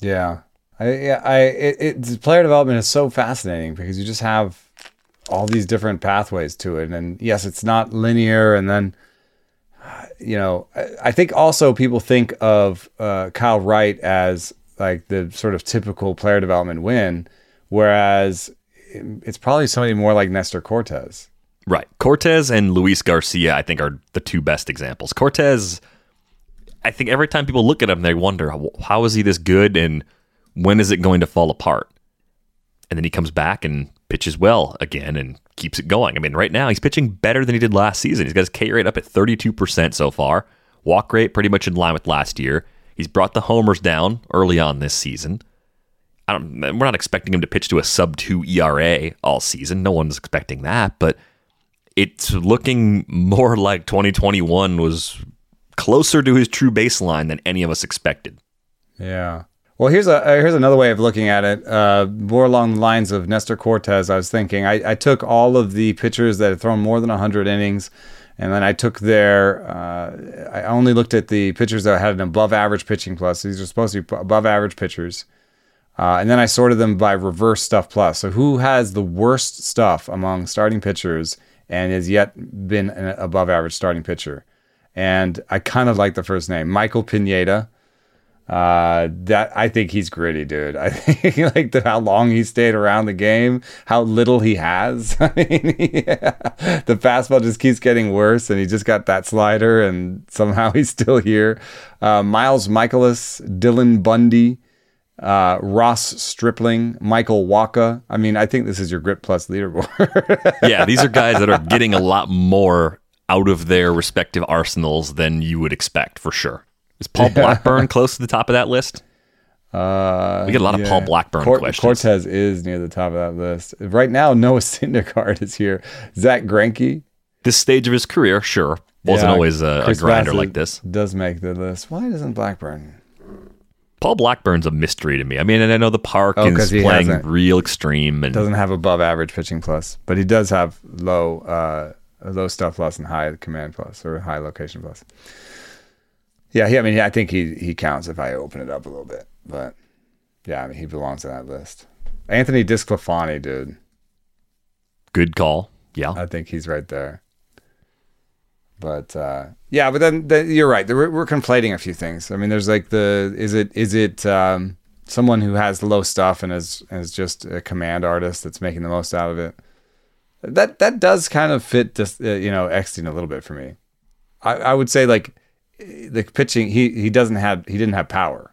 Yeah, I, I, it, it, player development is so fascinating because you just have all these different pathways to it, and yes, it's not linear. And then, you know, I, I think also people think of uh, Kyle Wright as like the sort of typical player development win, whereas it's probably somebody more like Nestor Cortes. Right. Cortes and Luis Garcia, I think, are the two best examples. Cortes, I think every time people look at him, they wonder, how- is he this good and when is it going to fall apart? And then he comes back and pitches well again and keeps it going. I mean, right now he's pitching better than he did last season. He's got his K rate up at 32% so far, walk rate pretty much in line with last year. He's brought the homers down early on this season. I don't, we're not expecting him to pitch to a sub two ERA all season. No one's expecting that, but it's looking more like 2021 was closer to his true baseline than any of us expected. Yeah. Well, here's a uh, here's another way of looking at it. Uh, more along the lines of Nestor Cortes. I was thinking I, I took all of the pitchers that had thrown more than 100 innings, and then I took their. Uh, I only looked at the pitchers that had an above average pitching plus. These are supposed to be above average pitchers. Uh, and then I sorted them by reverse stuff plus. So who has the worst stuff among starting pitchers and has yet been an above average starting pitcher? And I kind of like the first name, Michael Pineda. Uh, that I think he's gritty, dude. I <laughs> think like the, how long he stayed around the game, how little he has. <laughs> I mean, yeah. the fastball just keeps getting worse, and he just got that slider, and somehow <laughs> he's still here. Uh, Miles Mikolas, Dylan Bundy, uh, Ross Stripling, Michael Wacha. I mean, I think this is your Grit Plus leaderboard. yeah, these are guys that are getting a lot more out of their respective arsenals than you would expect for sure. Is Paul Blackburn close to the top of that list? Uh, We get a lot of Paul Blackburn questions. Cortes is near the top of that list right now. Noah <laughs> Syndergaard is here. Zack Greinke This stage of his career, sure, wasn't Yeah, always a, a grinder Bassitt like this. Does make the list. Why doesn't Blackburn? Paul Blackburn's a mystery to me. I mean, and I know the park Oh, is playing real extreme, and Doesn't have above average pitching plus, but he does have low uh, low stuff plus and high command plus or high location plus. Yeah, he, I mean, I think he he counts if I open it up a little bit, but yeah, I mean, he belongs to that list. Anthony DeSclafani, dude, good call. Yeah, I think he's right there. But uh, yeah, but then, then you're right. We're, we're conflating a few things. I mean, there's like the is it is it um, someone who has low stuff and is is just a command artist that's making the most out of it. That that does kind of fit this, uh, you know, Eckstein a little bit for me. I, I would say like the pitching he he doesn't have he didn't have power.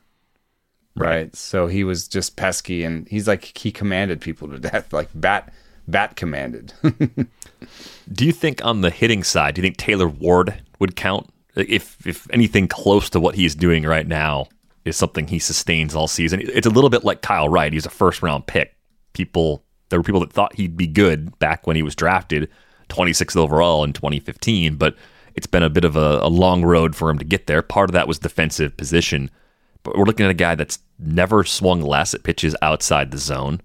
Right. So he was just pesky and he's like he commanded people to death <laughs> like bat bat commanded. <laughs> Do you think on the hitting side, do you think Taylor Ward would count? If if anything close to what he's doing right now is something he sustains all season. It's a little bit like Kyle Wright. He's a first round pick. People there were people that thought he'd be good back when he was drafted, 26th overall in 2015, but it's been a bit of a, a long road for him to get there. Part of that was defensive position. But we're looking at a guy that's never swung less at pitches outside the zone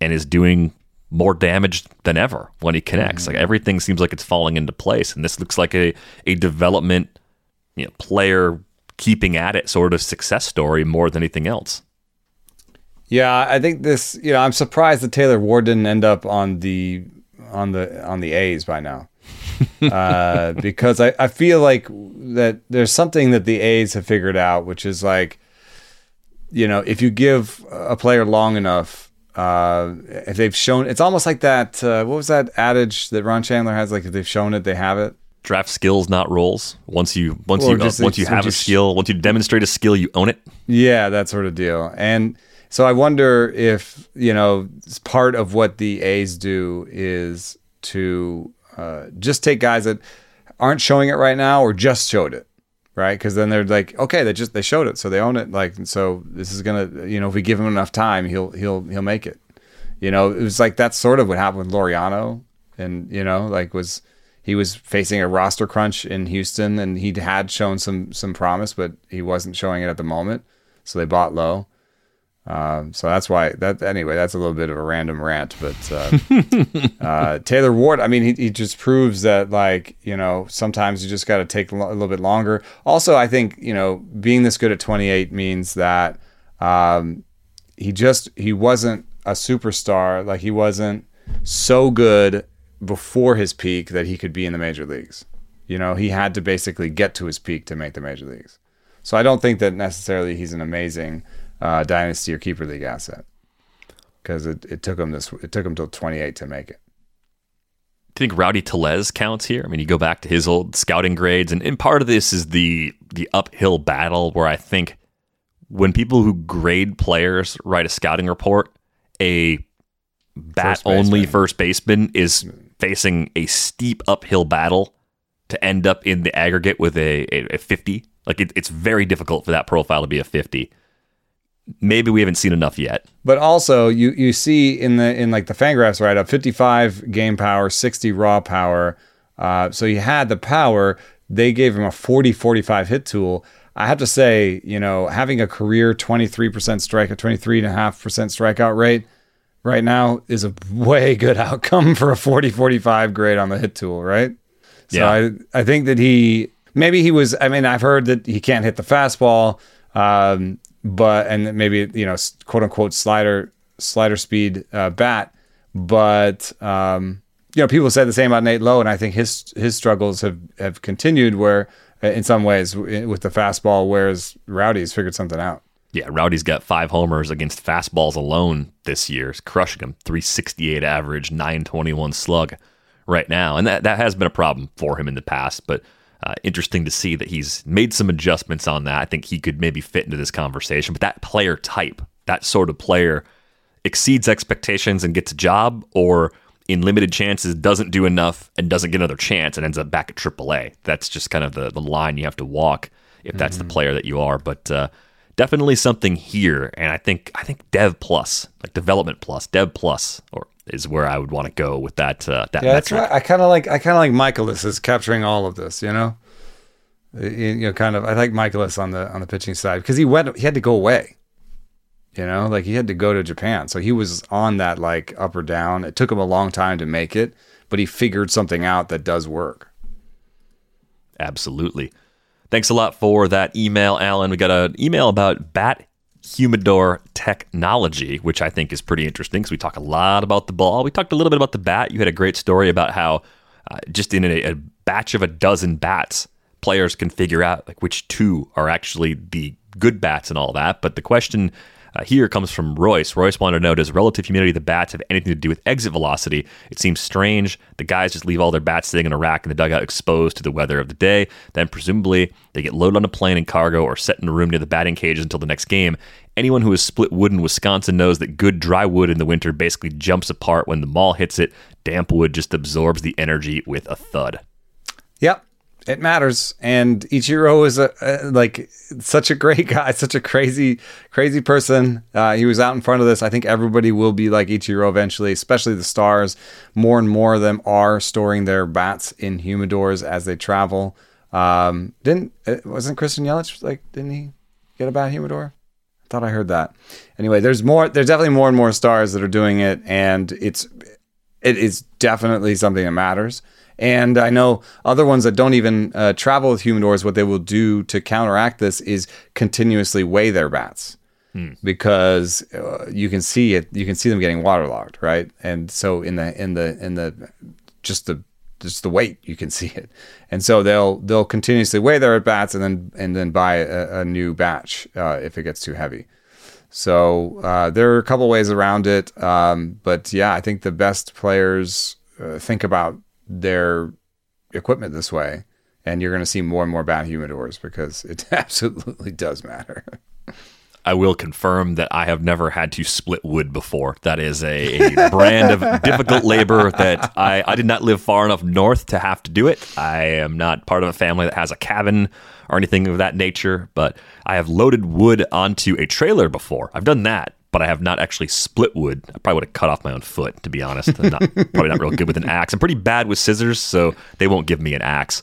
and is doing more damage than ever when he connects. Mm-hmm. Like everything seems like it's falling into place. And this looks like a, a development, you know, player keeping at it sort of success story more than anything else. Yeah, I think this. You know, I'm surprised that Taylor Ward didn't end up on the on the on the A's by now, uh, because I, I feel like that there's something that the A's have figured out, which is like, you know, if you give a player long enough, uh, if they've shown, it's almost like that. Uh, what was that adage that Ron Shandler has? Like, if they've shown it, they have it draft skills, not roles. Once you once or you just, once you have a skill, once you demonstrate a skill, you own it. Yeah, that sort of deal. And so I wonder if, you know, part of what the A's do is to uh, just take guys that aren't showing it right now or just showed it. Right, because then they're like, okay, they just they showed it, so they own it. Like, so this is gonna, you know, if we give him enough time, he'll he'll he'll make it. You know, it was like that's sort of what happened with Laureano, and you know, like was he was facing a roster crunch in Houston, and he had shown some some promise, but he wasn't showing it at the moment. So they bought low. Um, so that's why that anyway. That's a little bit of a random rant, but uh, <laughs> uh, Taylor Ward. I mean, he, he just proves that like you know sometimes you just got to take a little bit longer. Also, I think you know being this good at 28 means that um, he just he wasn't a superstar. Like he wasn't so good before his peak that he could be in the major leagues. You know, he had to basically get to his peak to make the major leagues. So I don't think that necessarily he's an amazing uh, dynasty or keeper league asset because it, it took him this it took him till 28 to make it. Do you think Rowdy Tellez counts here? I mean, you go back to his old scouting grades, and, and part of this is the the uphill battle where I think when people who grade players write a scouting report, a bat only first baseman is facing a steep uphill battle to end up in the aggregate with a, a, a 50. Like it, it's very difficult for that profile to be a 50 maybe we haven't seen enough yet. But also, you you see in the in like the Fangraphs write up, 55 game power, 60 raw power. Uh, so he had the power. They gave him a 40 45 hit tool. I have to say, you know, having a career 23% strike, a 23.5% strikeout rate right now is a way good <laughs> outcome for a 40 45 grade on the hit tool, right? So yeah. I, I think that he maybe he was, I mean, I've heard that he can't hit the fastball. Um, but and maybe you know quote unquote slider slider speed uh, bat, but um, you know people said the same about Nate Lowe, and I think his his struggles have have continued where uh, in some ways with the fastball, whereas Rowdy's figured something out. Yeah, Rowdy's got five homers against fastballs alone this year, He's crushing them. 368 average, 921 slug right now. And that, that has been a problem for him in the past, but uh, interesting to see that he's made some adjustments on that. I think he could maybe fit into this conversation. But that player type, that sort of player, exceeds expectations and gets a job, or in limited chances doesn't do enough and doesn't get another chance and ends up back at AAA. That's just kind of the, the line you have to walk if that's mm-hmm. the player that you are. But uh, definitely something here, and I think I think Dev Plus, like Development Plus, Dev Plus, or is where I would want to go with that. Uh, that yeah, metric. that's right. I kind of like I kind of like Mikolas is capturing all of this. You know, you know, kind of. I like Mikolas on the on the pitching side because he went. He had to go away. You know, like he had to go to Japan, so he was on that like up or down. It took him a long time to make it, but he figured something out that does work. Absolutely. Thanks a lot for that email, Alan. We got an email about bat humidor technology, which I think is pretty interesting because we talk a lot about the ball. We talked a little bit about the bat. You had a great story about how uh, just in a, a, batch of a dozen bats, players can figure out like which two are actually the good bats and all that. But the question Uh, here comes from Royce. Royce wanted to know Does relative humidity of the bats have anything to do with exit velocity? It seems strange. The guys just leave all their bats sitting in a rack in the dugout exposed to the weather of the day. Then, presumably, they get loaded on a plane and cargo or set in a room near the batting cages until the next game. Anyone who has split wood in Wisconsin knows that good dry wood in the winter basically jumps apart when the maul hits it. Damp wood just absorbs the energy with a thud. Yep, it matters. And Ichiro is a, a like such a great <laughs> guy, such a crazy, crazy person. Uh, he was out in front of this. I think everybody will be like Ichiro eventually, especially the stars. More and more of them are storing their bats in humidors as they travel. Um, didn't uh, wasn't Christian Yelich like? Didn't he get a bat humidor? I thought I heard that. Anyway, there's more. There's definitely more and more stars that are doing it, and it's it is definitely something that matters. And I know other ones that don't even uh, travel with humidors, what they will do to counteract this is continuously weigh their bats. Because uh, you can see it, you can see them getting waterlogged, right? And so in the in the in the just the just the weight you can <laughs> see it, and so they'll they'll continuously weigh their bats and then and then buy a, a new batch uh, if it gets too heavy. So uh, there are a couple ways around it, um, but yeah, I think the best players uh, think about their equipment this way, and you're going to see more and more bad humidors because it <laughs> absolutely does matter. I will confirm that I have never had to split wood before. That is a, a brand of difficult labor that I, I did not live far enough north to have to do it. I am not part of a family that has a cabin or anything of that nature, but I have loaded wood onto a trailer before. I've done that, but I have not actually split wood. I probably would have cut off my own foot, to be honest. I'm not, probably not real good with an axe. I'm pretty bad with scissors, so they won't give me an axe.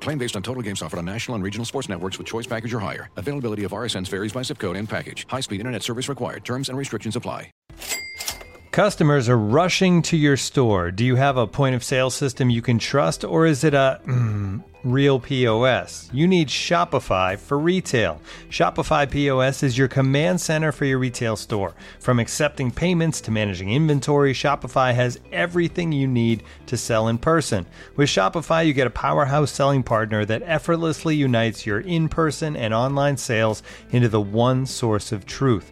Claim based on total games offered on national and regional sports networks with choice package or higher. Availability of RSNs varies by zip code and package. High speed internet service required. Terms and restrictions apply. Customers are rushing to your store. Do you have a point of sale system you can trust, or is it a mm, real POS? You need Shopify for retail. Shopify POS is your command center for your retail store. From accepting payments to managing inventory, Shopify has everything you need to sell in person. With Shopify, you get a powerhouse selling partner that effortlessly unites your in person and online sales into the one source of truth.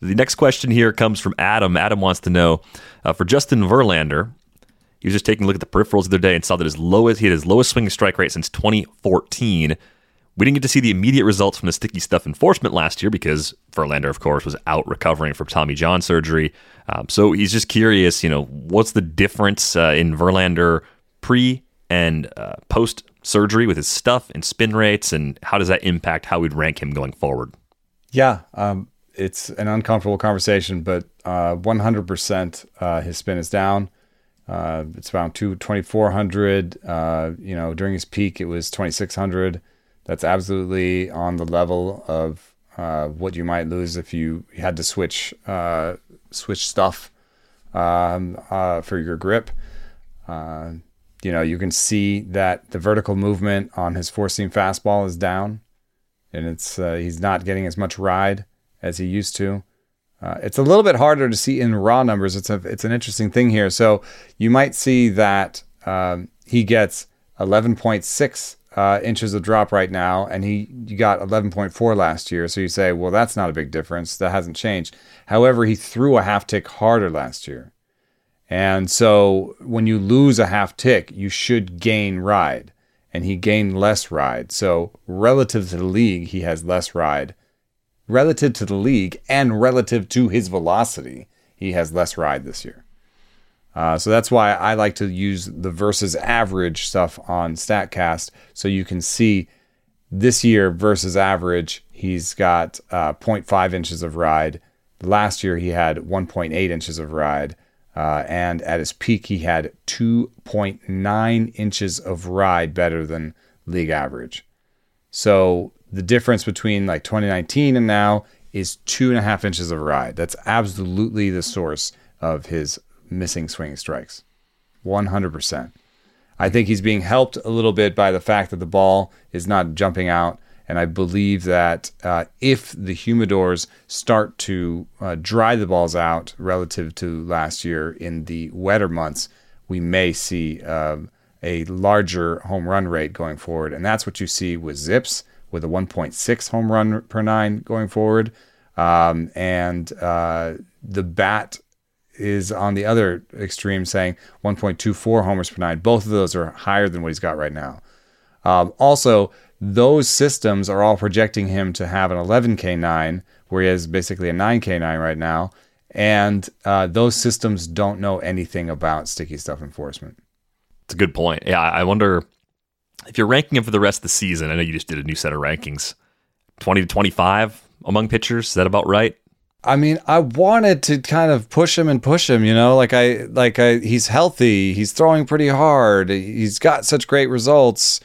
The next question here comes from Adam. Adam wants to know uh, for Justin Verlander. He was just taking a look at the peripherals the other day and saw that his lowest he had his lowest swinging strike rate since 2014. We didn't get to see the immediate results from the sticky stuff enforcement last year because Verlander, of course, was out recovering from Tommy John surgery. Um, so he's just curious, you know, what's the difference uh, in Verlander pre and uh, post surgery with his stuff and spin rates, and how does that impact how we'd rank him going forward? Yeah, um, it's an uncomfortable conversation, but uh, 100% uh, his spin is down. Uh, it's around two, 2,400. Uh, you know, during his peak, it was 2,600. That's absolutely on the level of uh, what you might lose if you had to switch uh, switch stuff um, for your grip. you know, you can see that the vertical movement on his four seam fastball is down, and it's he's not getting as much ride as he used to. Uh, it's a little bit harder to see in raw numbers. It's a it's an interesting thing here. So you might see that um, he gets 11.6 uh, inches of drop right now, and he got 11.4 last year. So you say, well, that's not a big difference. That hasn't changed. However, he threw a half tick harder last year. And so when you lose a half tick, you should gain ride. And he gained less ride. So relative to the league, he has less ride. Relative to the league and relative to his velocity, he has less ride this year. Uh, so that's why I like to use the versus average stuff on StatCast so you can see this year versus average, he's got uh, 0.5 inches of ride. Last year, he had 1.8 inches of ride. Uh, and at his peak, he had 2.9 inches of ride better than league average. So the difference between like 2019 and now is two and a half inches of ride. That's absolutely the source of his missing swing strikes. 100%. I think he's being helped a little bit by the fact that the ball is not jumping out. And I believe that uh, if the humidors start to uh, dry the balls out relative to last year in the wetter months, we may see uh, a larger home run rate going forward. And that's what you see with ZiPS, with a 1.6 home run per nine going forward. Um, and uh, the bat is on the other extreme, saying 1.24 homers per nine. Both of those are higher than what he's got right now. Um, also, those systems are all projecting him to have an 11K9, where he has basically a 9K9 right now. And uh, those systems don't know anything about sticky stuff enforcement. It's a good point. Yeah, I wonder if you're ranking him for the rest of the season. I know you just did a new set of rankings 20 to 25 among pitchers. Is that about right? I mean, I wanted to kind of push him and push him, you know, like I like I he's healthy, he's throwing pretty hard, he's got such great results.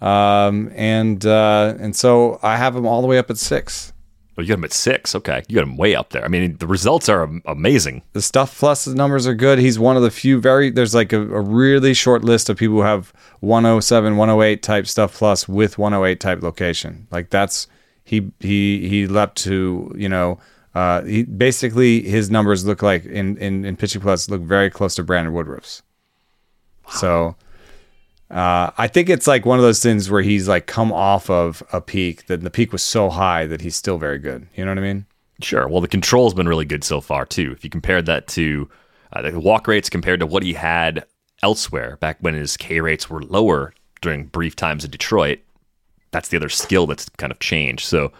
Um and uh and so I have him all the way up at 6. Oh, you got him at 6. Okay. You got him way up there. I mean, the results are amazing. The stuff plus the numbers are good. He's one of the few very there's like a, a really short list of people who have 107, 108 type stuff plus with 108 type location. Like that's he he he leapt to, you know, uh, he, basically, his numbers look like in, in, in pitching plus look very close to Brandon Woodruff's. Wow. So uh, I think it's like one of those things where he's like come off of a peak that the peak was so high that he's still very good. You know what I mean? Sure. Well, the control's been really good so far too. If you compared that to uh, the walk rates compared to what he had elsewhere back when his K rates were lower during brief times in Detroit, that's the other skill that's kind of changed. So,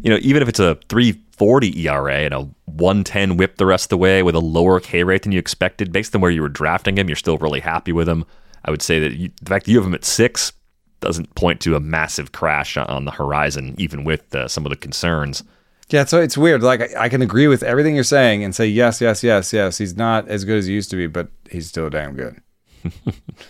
you know, even if it's a three 40 ERA and a 110 whip the rest of the way with a lower K rate than you expected, based on where you were drafting him, you're still really happy with him. I would say that you, the fact that you have him at six doesn't point to a massive crash on the horizon, even with uh, some of the concerns. Yeah, so it's weird. Like I, I, can agree with everything you're saying and say yes, yes, yes, yes. He's not as good as he used to be, but he's still damn good. <laughs>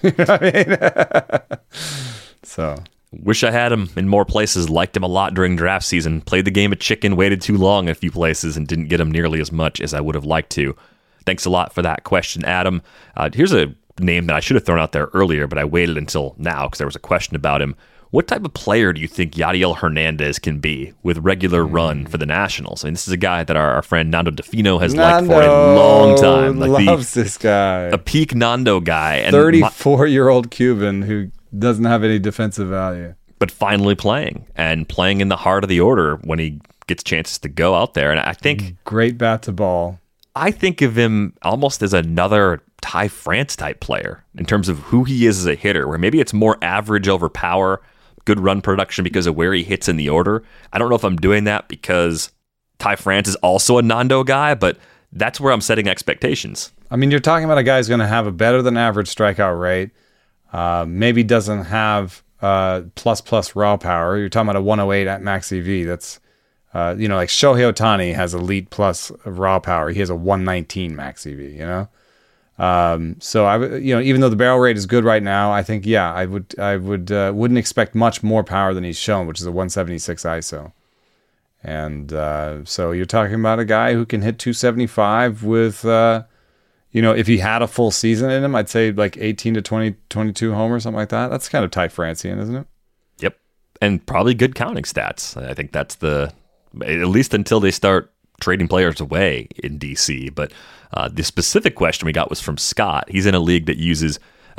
you know I mean? <laughs> so Wish I had him in more places. Liked him a lot during draft season. Played the game of chicken, waited too long in a few places, and didn't get him nearly as much as I would have liked to. Thanks a lot for that question, Adam. Uh, here's a name that I should have thrown out there earlier, but I waited until now because there was a question about him. What type of player do you think Yadiel Hernandez can be with regular hmm. run for the Nationals? I mean, this is a guy that our, our friend Nando Di Fino has Nando liked for a long time. Like loves the, this guy. A peak Nando guy. Thirty-four-year-old Cuban who doesn't have any defensive value. But finally playing and playing in the heart of the order when he gets chances to go out there. And I think great bat to ball. I think of him almost as another Ty France type player in terms of who he is as a hitter, where maybe it's more average over power, good run production because of where he hits in the order. I don't know if I'm doing that because Ty France is also a Nando guy, but that's where I'm setting expectations. I mean, you're talking about a guy who's going to have a better than average strikeout rate uh, maybe doesn't have uh, plus plus raw power. You're talking about a 108 at max EV. That's uh, you know like Shohei Ohtani has elite plus raw power. He has a 119 max EV. You know. Um, so I, you know, even though the barrel rate is good right now, I think yeah, I would, I would, uh, wouldn't expect much more power than he's shown, which is a 176 ISO. And uh, so you're talking about a guy who can hit 275 with, uh, you know, if he had a full season in him, I'd say like 18 to 20, 22 homers, or something like that. That's kind of Ty Francian, isn't it? Yep. And probably good counting stats. I think that's the, at least until they start trading players away in DC. But uh, the specific question we got was from Scott. He's in a league that uses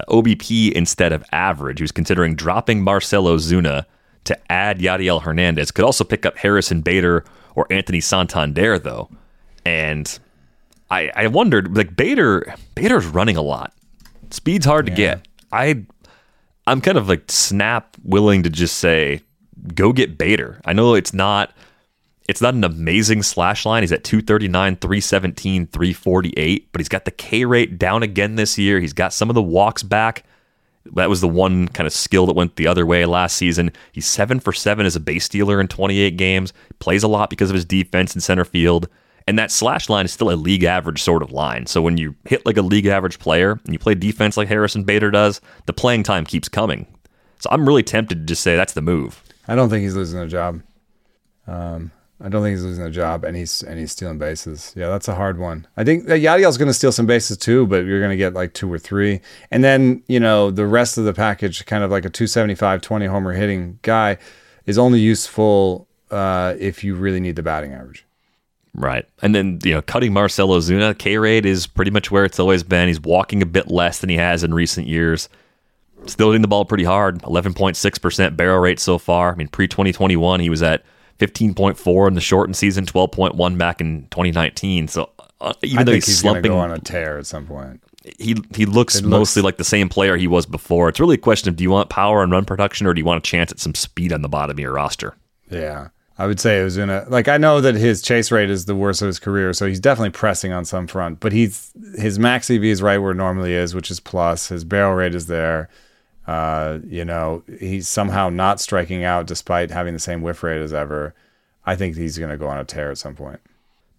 OBP instead of average. He was considering dropping Marcell Ozuna to add Yadiel Hernandez. Could also pick up Harrison Bader or Anthony Santander, though. And I, I wondered, like Bader, Bader's running a lot. Speed's hard to get. I, I'm kind of like snap willing to just say, go get Bader. I know it's not, it's not an amazing slash line. He's at 239, 317, 348, but he's got the K rate down again this year. He's got some of the walks back. That was the one kind of skill that went the other way last season. He's seven for seven as a base stealer in 28 games. Plays a lot because of his defense in center field. And that slash line is still a league average sort of line. So when you hit like a league average player and you play defense like Harrison Bader does, the playing time keeps coming. So I'm really tempted to just say that's the move. I don't think he's losing a job. Um, I don't think he's losing a job, and he's and he's stealing bases. Yeah, that's a hard one. I think that Yadiel's going to steal some bases too, but you're going to get like two or three, and then you know the rest of the package, kind of like a 275, 20 homer hitting guy, is only useful uh, if you really need the batting average. Right. And then, you know, cutting Marcell Ozuna, K rate is pretty much where it's always been. He's walking a bit less than he has in recent years. Still hitting the ball pretty hard. 11.6% barrel rate so far. I mean, pre 2021, he was at 15.4 in the shortened season, 12.1 back in 2019. So uh, even I though think he's, he's going slumping, go on a tear at some point. he he looks It mostly like the same player he was before. It's really a question of do you want power and run production or do you want a chance at some speed on the bottom of your roster? Yeah. I would say Ozuna. Like I know that his chase rate is the worst of his career, so he's definitely pressing on some front. But he's his max EV is right where it normally is, which is plus. His barrel rate is there. Uh, you know, he's somehow not striking out despite having the same whiff rate as ever. I think he's going to go on a tear at some point.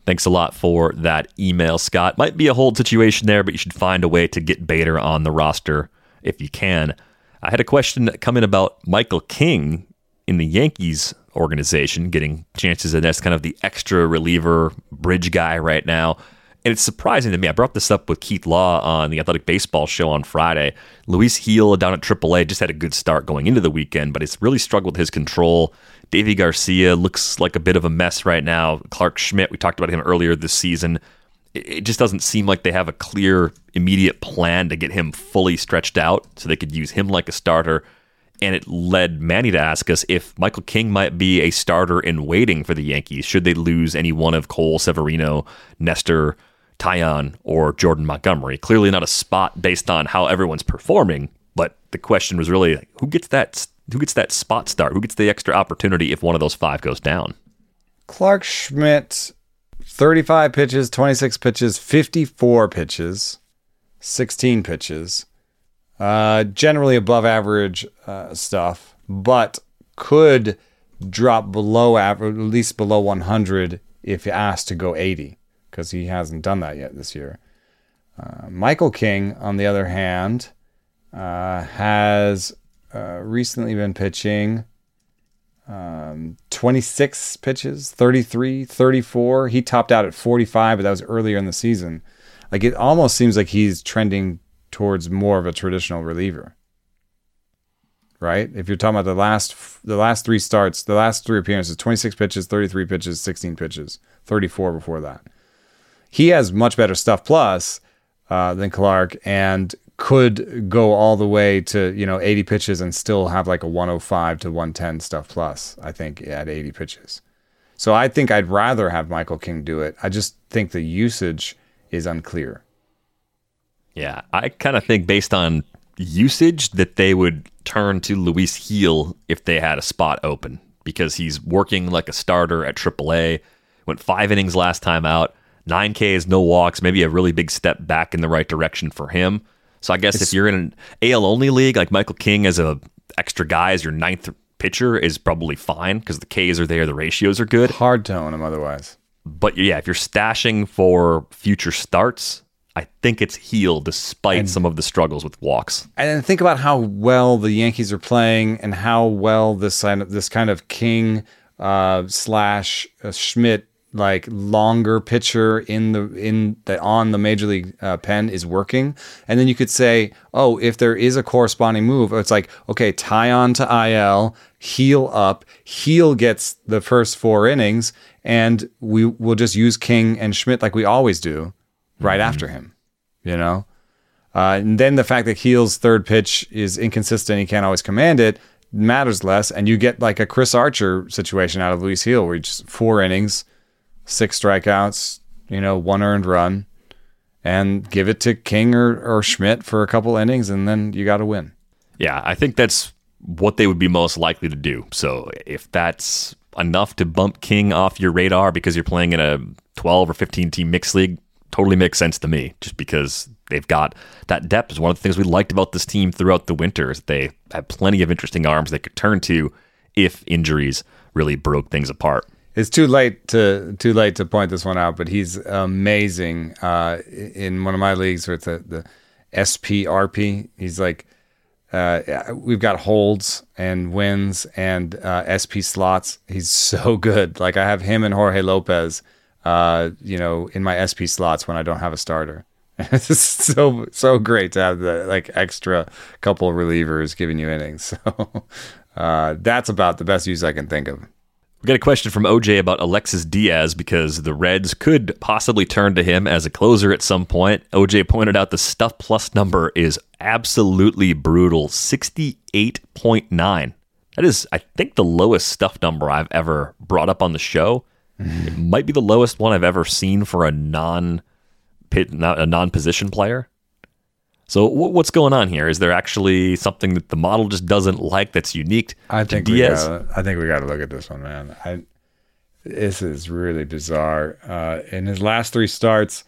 Thanks a lot for that email, Scott. Might be a hold situation there, but you should find a way to get Bader on the roster if you can. I had a question come in about Michael King in the Yankees organization, getting chances, and that's kind of the extra reliever bridge guy right now. And it's surprising to me. I brought this up with Keith Law on the Athletic Baseball show on Friday. Luis Gil down at AAA just had a good start going into the weekend, but it's really struggled with his control. Deivi Garcia looks like a bit of a mess right now. Clarke Schmidt, we talked about him earlier this season. It it just doesn't seem like they have a clear, immediate plan to get him fully stretched out so they could use him like a starter. And it led Manny to ask us if Michael King might be a starter in waiting for the Yankees should they lose any one of Cole, Severino, Nestor, Taillon, or Jordan Montgomery. Clearly not a spot based on how everyone's performing, but the question was really who gets that who gets that spot start? Who gets the extra opportunity if one of those five goes down? Clarke Schmidt, 35 pitches, 26 pitches, 54 pitches, 16 pitches. Uh, generally above average uh, stuff, but could drop below average, at least below 100 if asked to go 80, because he hasn't done that yet this year. Uh, Michael King, on the other hand, uh, has uh, recently been pitching um, 26 pitches, 33, 34. He topped out at 45, but that was earlier in the season. Like it almost seems like he's trending towards more of a traditional reliever. Right? If you're talking about the last the last 3 starts, the last 3 appearances, 26 pitches, 33 pitches, 16 pitches, 34 before that. He has much better stuff plus uh, than Clarke and could go all the way to you know 80 pitches and still have like a 105 to 110 stuff plus i think at 80 pitches so i think i'd rather have michael king do it i just think the usage is unclear Yeah, I kind of think based on usage that they would turn to Luis Gil if they had a spot open because he's working like a starter at AAA. Went five innings last time out, nine Ks, no walks, maybe a really big step back in the right direction for him. So I guess if you're in an AL only league, like Michael King as a extra guy as your ninth pitcher is probably fine because the Ks are there, the ratios are good. hard to own him otherwise But yeah, if you're stashing for future starts, I think it's Gil despite some of the struggles with walks. and then think about how well the yankees are playing and how well this kind of, this kind of king uh, slash uh, schmidt like longer pitcher in the in the on the major league uh, pen is working and then you could say oh if there is a corresponding move it's like okay Taillon to il Gil up Gil gets the first four innings and we will just use king and schmidt like we always do right after him you know Uh, and then the fact that Gil's third pitch is inconsistent, he can't always command it, matters less. And you get like a Chris Archer situation out of Luis Gil, where he just four innings, six strikeouts, you know, one earned run, and give it to King or, or Schmidt for a couple innings, and then you got to win. Yeah, I think that's what they would be most likely to do. So if that's enough to bump King off your radar because you're playing in a 12 or 15 team mixed league, totally makes sense to me just because they've got that depth is one of the things we liked about this team throughout the winter is they had plenty of interesting arms they could turn to if injuries really broke things apart. It's too late to too late to point this one out, but he's amazing. Uh, in one of my leagues where it's the, the SPRP, he's like uh, we've got holds and wins and uh, SP slots. He's so good. Like I have him and Jorge Lopez, uh, you know, in my SP slots when I don't have a starter. it's <laughs> so so great to have the like extra couple relievers giving you innings. <laughs> So uh, that's about the best use I can think of. We got a question from OJ about Alexis Diaz because the Reds could possibly turn to him as a closer at some point. OJ pointed out the stuff plus number is absolutely brutal 68.9. That is, I think, the lowest stuff number I've ever brought up on the show. It might be the lowest one I've ever seen for a non a non position player. So what's going on here? Is there actually something that the model just doesn't like that's unique I think to Diaz? We gotta, I think we got to look at this one, man. I, this is really bizarre. Uh, in his last three starts,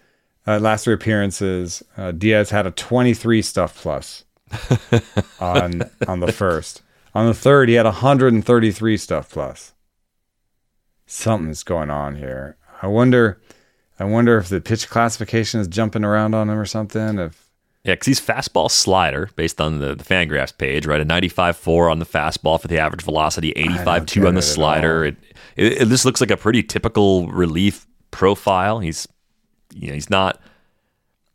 uh, last three appearances, uh, Diaz had a 23 stuff plus <laughs> on on the first. On the third, he had 133 stuff plus. Something's going on here. I wonder. I wonder if the pitch classification is jumping around on him or something. If yeah, because he's fastball slider based on the, the Fangraphs page, right? A 95.4 on the fastball for the average velocity, 85.2 on the slider. It, it, it, this looks like a pretty typical relief profile. He's you know he's not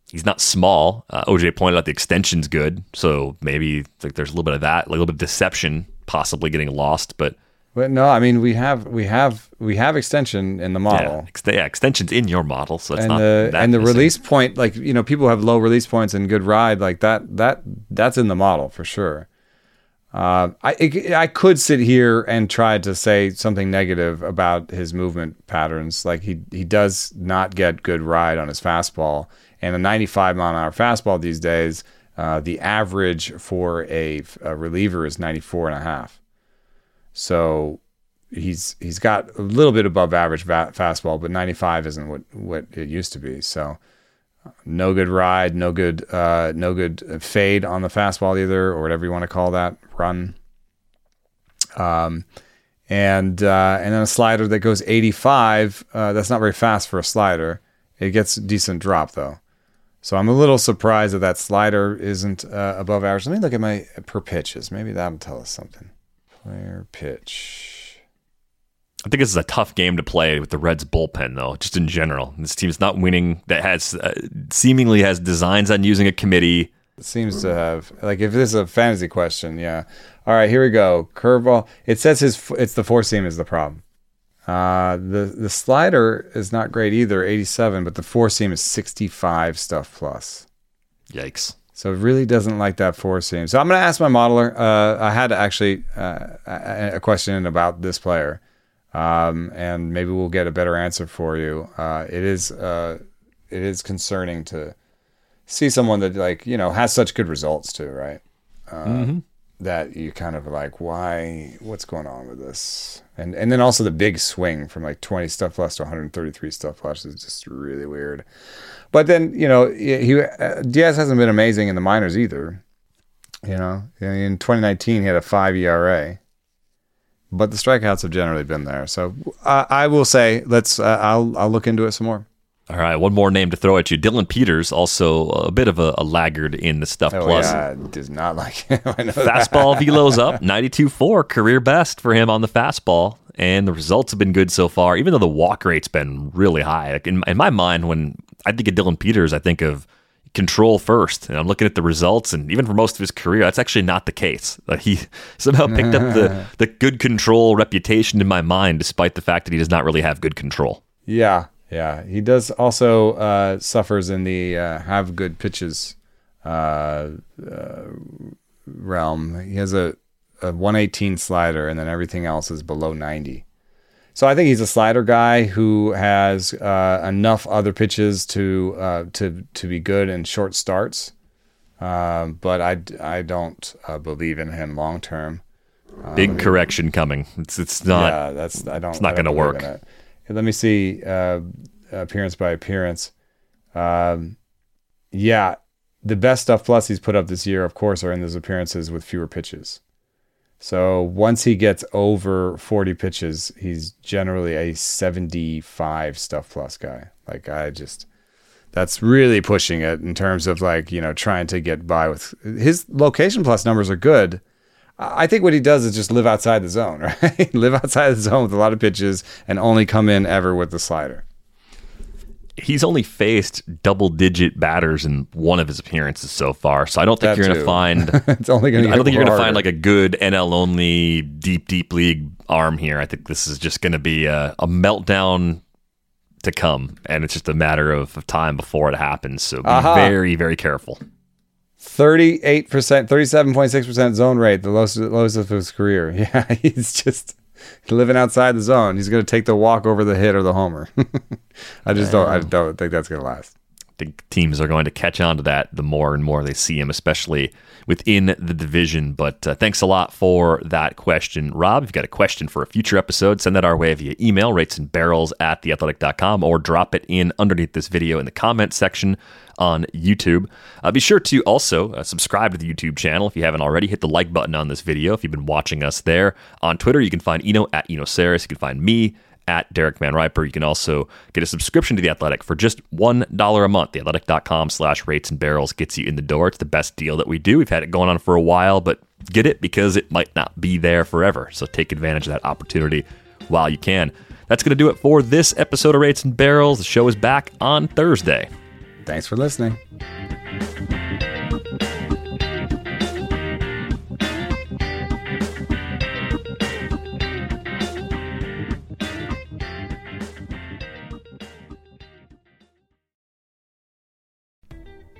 he's not small. Uh, OJ pointed out the extension's good, so maybe like there's a little bit of that, a little bit of deception possibly getting lost, but but no, I mean we have we have we have extension in the model. Yeah, ex- yeah extension's in your model, so it's and not the that and the missing. release point, like you know, people have low release points and good ride, like that that that's in the model for sure. Uh, I I could sit here and try to say something negative about his movement patterns. Like he he does not get good ride on his fastball, and a 95 mile an hour fastball these days, uh, the average for a, a reliever is 94 and a half. So he's he's got a little bit above average va- fastball, but 95 isn't what what it used to be. So no good ride, no good uh, no good fade on the fastball either, or whatever you want to call that run. Um, and uh, and then a slider that goes 85. Uh, that's not very fast for a slider. It gets decent drop though. So I'm a little surprised that that slider isn't uh, above average. Let me look at my per pitches. Maybe that'll tell us something. Player pitch. I think this is a tough game to play with the Reds bullpen, though. Just in general, this team's not winning. That has uh, seemingly has designs on using a committee. It seems to have like if this is a fantasy question, yeah. All right, here we go. Curveball. It says his it's the four seam is the problem. Uh, the the slider is not great either, 87, but the four seam is 65 stuff plus. Yikes. So it really doesn't like that four seam. So I'm going to ask my modeler. Uh, I had actually uh, a question about this player, um, and maybe we'll get a better answer for you. Uh, it is uh, it is concerning to see someone that like you know has such good results too, right? Uh, Mm-hmm. That you kind of like, why? What's going on with this? And and then also the big swing from like 20 stuff plus to 133 stuff plus is just really weird. But then you know he uh, Diaz hasn't been amazing in the minors either. You know, in 2019 he had a five ERA, but the strikeouts have generally been there. So uh, I will say let's uh, I'll I'll look into it some more. All right, one more name to throw at you. Dylan Peters, also a bit of a, a laggard in the stuff Oh plus. yeah, does not like him. <laughs> I know. Fastball velo's up, 92.4, career best for him on the fastball. And the results have been good so far, even though the walk rate's been really high. Like in, in my mind, when I think of Dylan Peters, I think of control first. And I'm looking at the results, and even for most of his career, that's actually not the case. Uh, he <laughs> somehow picked up the, <laughs> the good control reputation in my mind, despite the fact that he does not really have good control. Yeah, yeah. He does also uh, suffers in the uh, have good pitches uh, uh, realm. He has a, a 118 slider, and then everything else is below 90. So I think he's a slider guy who has uh, enough other pitches to uh, to to be good in short starts. Um, but I, I don't uh, believe in him long term. Big correction coming. It's it's not. yeah, that's I don't. it's not gonna work. Let me see uh, appearance by appearance. Um, yeah, the best stuff plus he's put up this year, of course, are in those appearances with fewer pitches. So once he gets over 40 pitches, he's generally a 75 stuff plus guy. Like I just that's really pushing it in terms of like, you know, trying to get by with his location plus numbers are good. I think what he does is just live outside the zone, <laughs> right? live outside the zone with a lot of pitches and only come in ever with the slider. He's only faced double digit batters in one of his appearances so far. So I don't think That you're going to find. <laughs> it's only going to. I don't think you're going to find like a good NL only deep deep league arm here. I think this is just going to be a, a meltdown to come, and it's just a matter of, of time before it happens. So be Aha. very very careful. thirty-eight percent, thirty-seven point six percent zone rate, the lowest lowest of his career. <laughs> Yeah, he's just <laughs> living outside the zone. He's going to take the walk over the hit or the homer. <laughs> I just don't. I don't think that's going to last. Think teams are going to catch on to that the more and more they see him, especially within the division. But uh, thanks a lot for that question, Rob. If you've got a question for a future episode, send that our way via email, rates and barrels at theathletic.com, or drop it in underneath this video in the comments section on YouTube. Uh, be sure to also uh, subscribe to the YouTube channel if you haven't already. Hit the like button on this video if you've been watching us there. On Twitter, you can find Eno at Eno Sarris. You can find me at Derek VanRiper. You can also get a subscription to The Athletic for just $1 a month. TheAthletic.com slash rates and barrels gets you in the door. It's the best deal that we do. We've had it going on for a while, but get it because it might not be there forever. So take advantage of that opportunity while you can. That's going to do it for this episode of Rates and Barrels. The show is back on Thursday. Thanks for listening.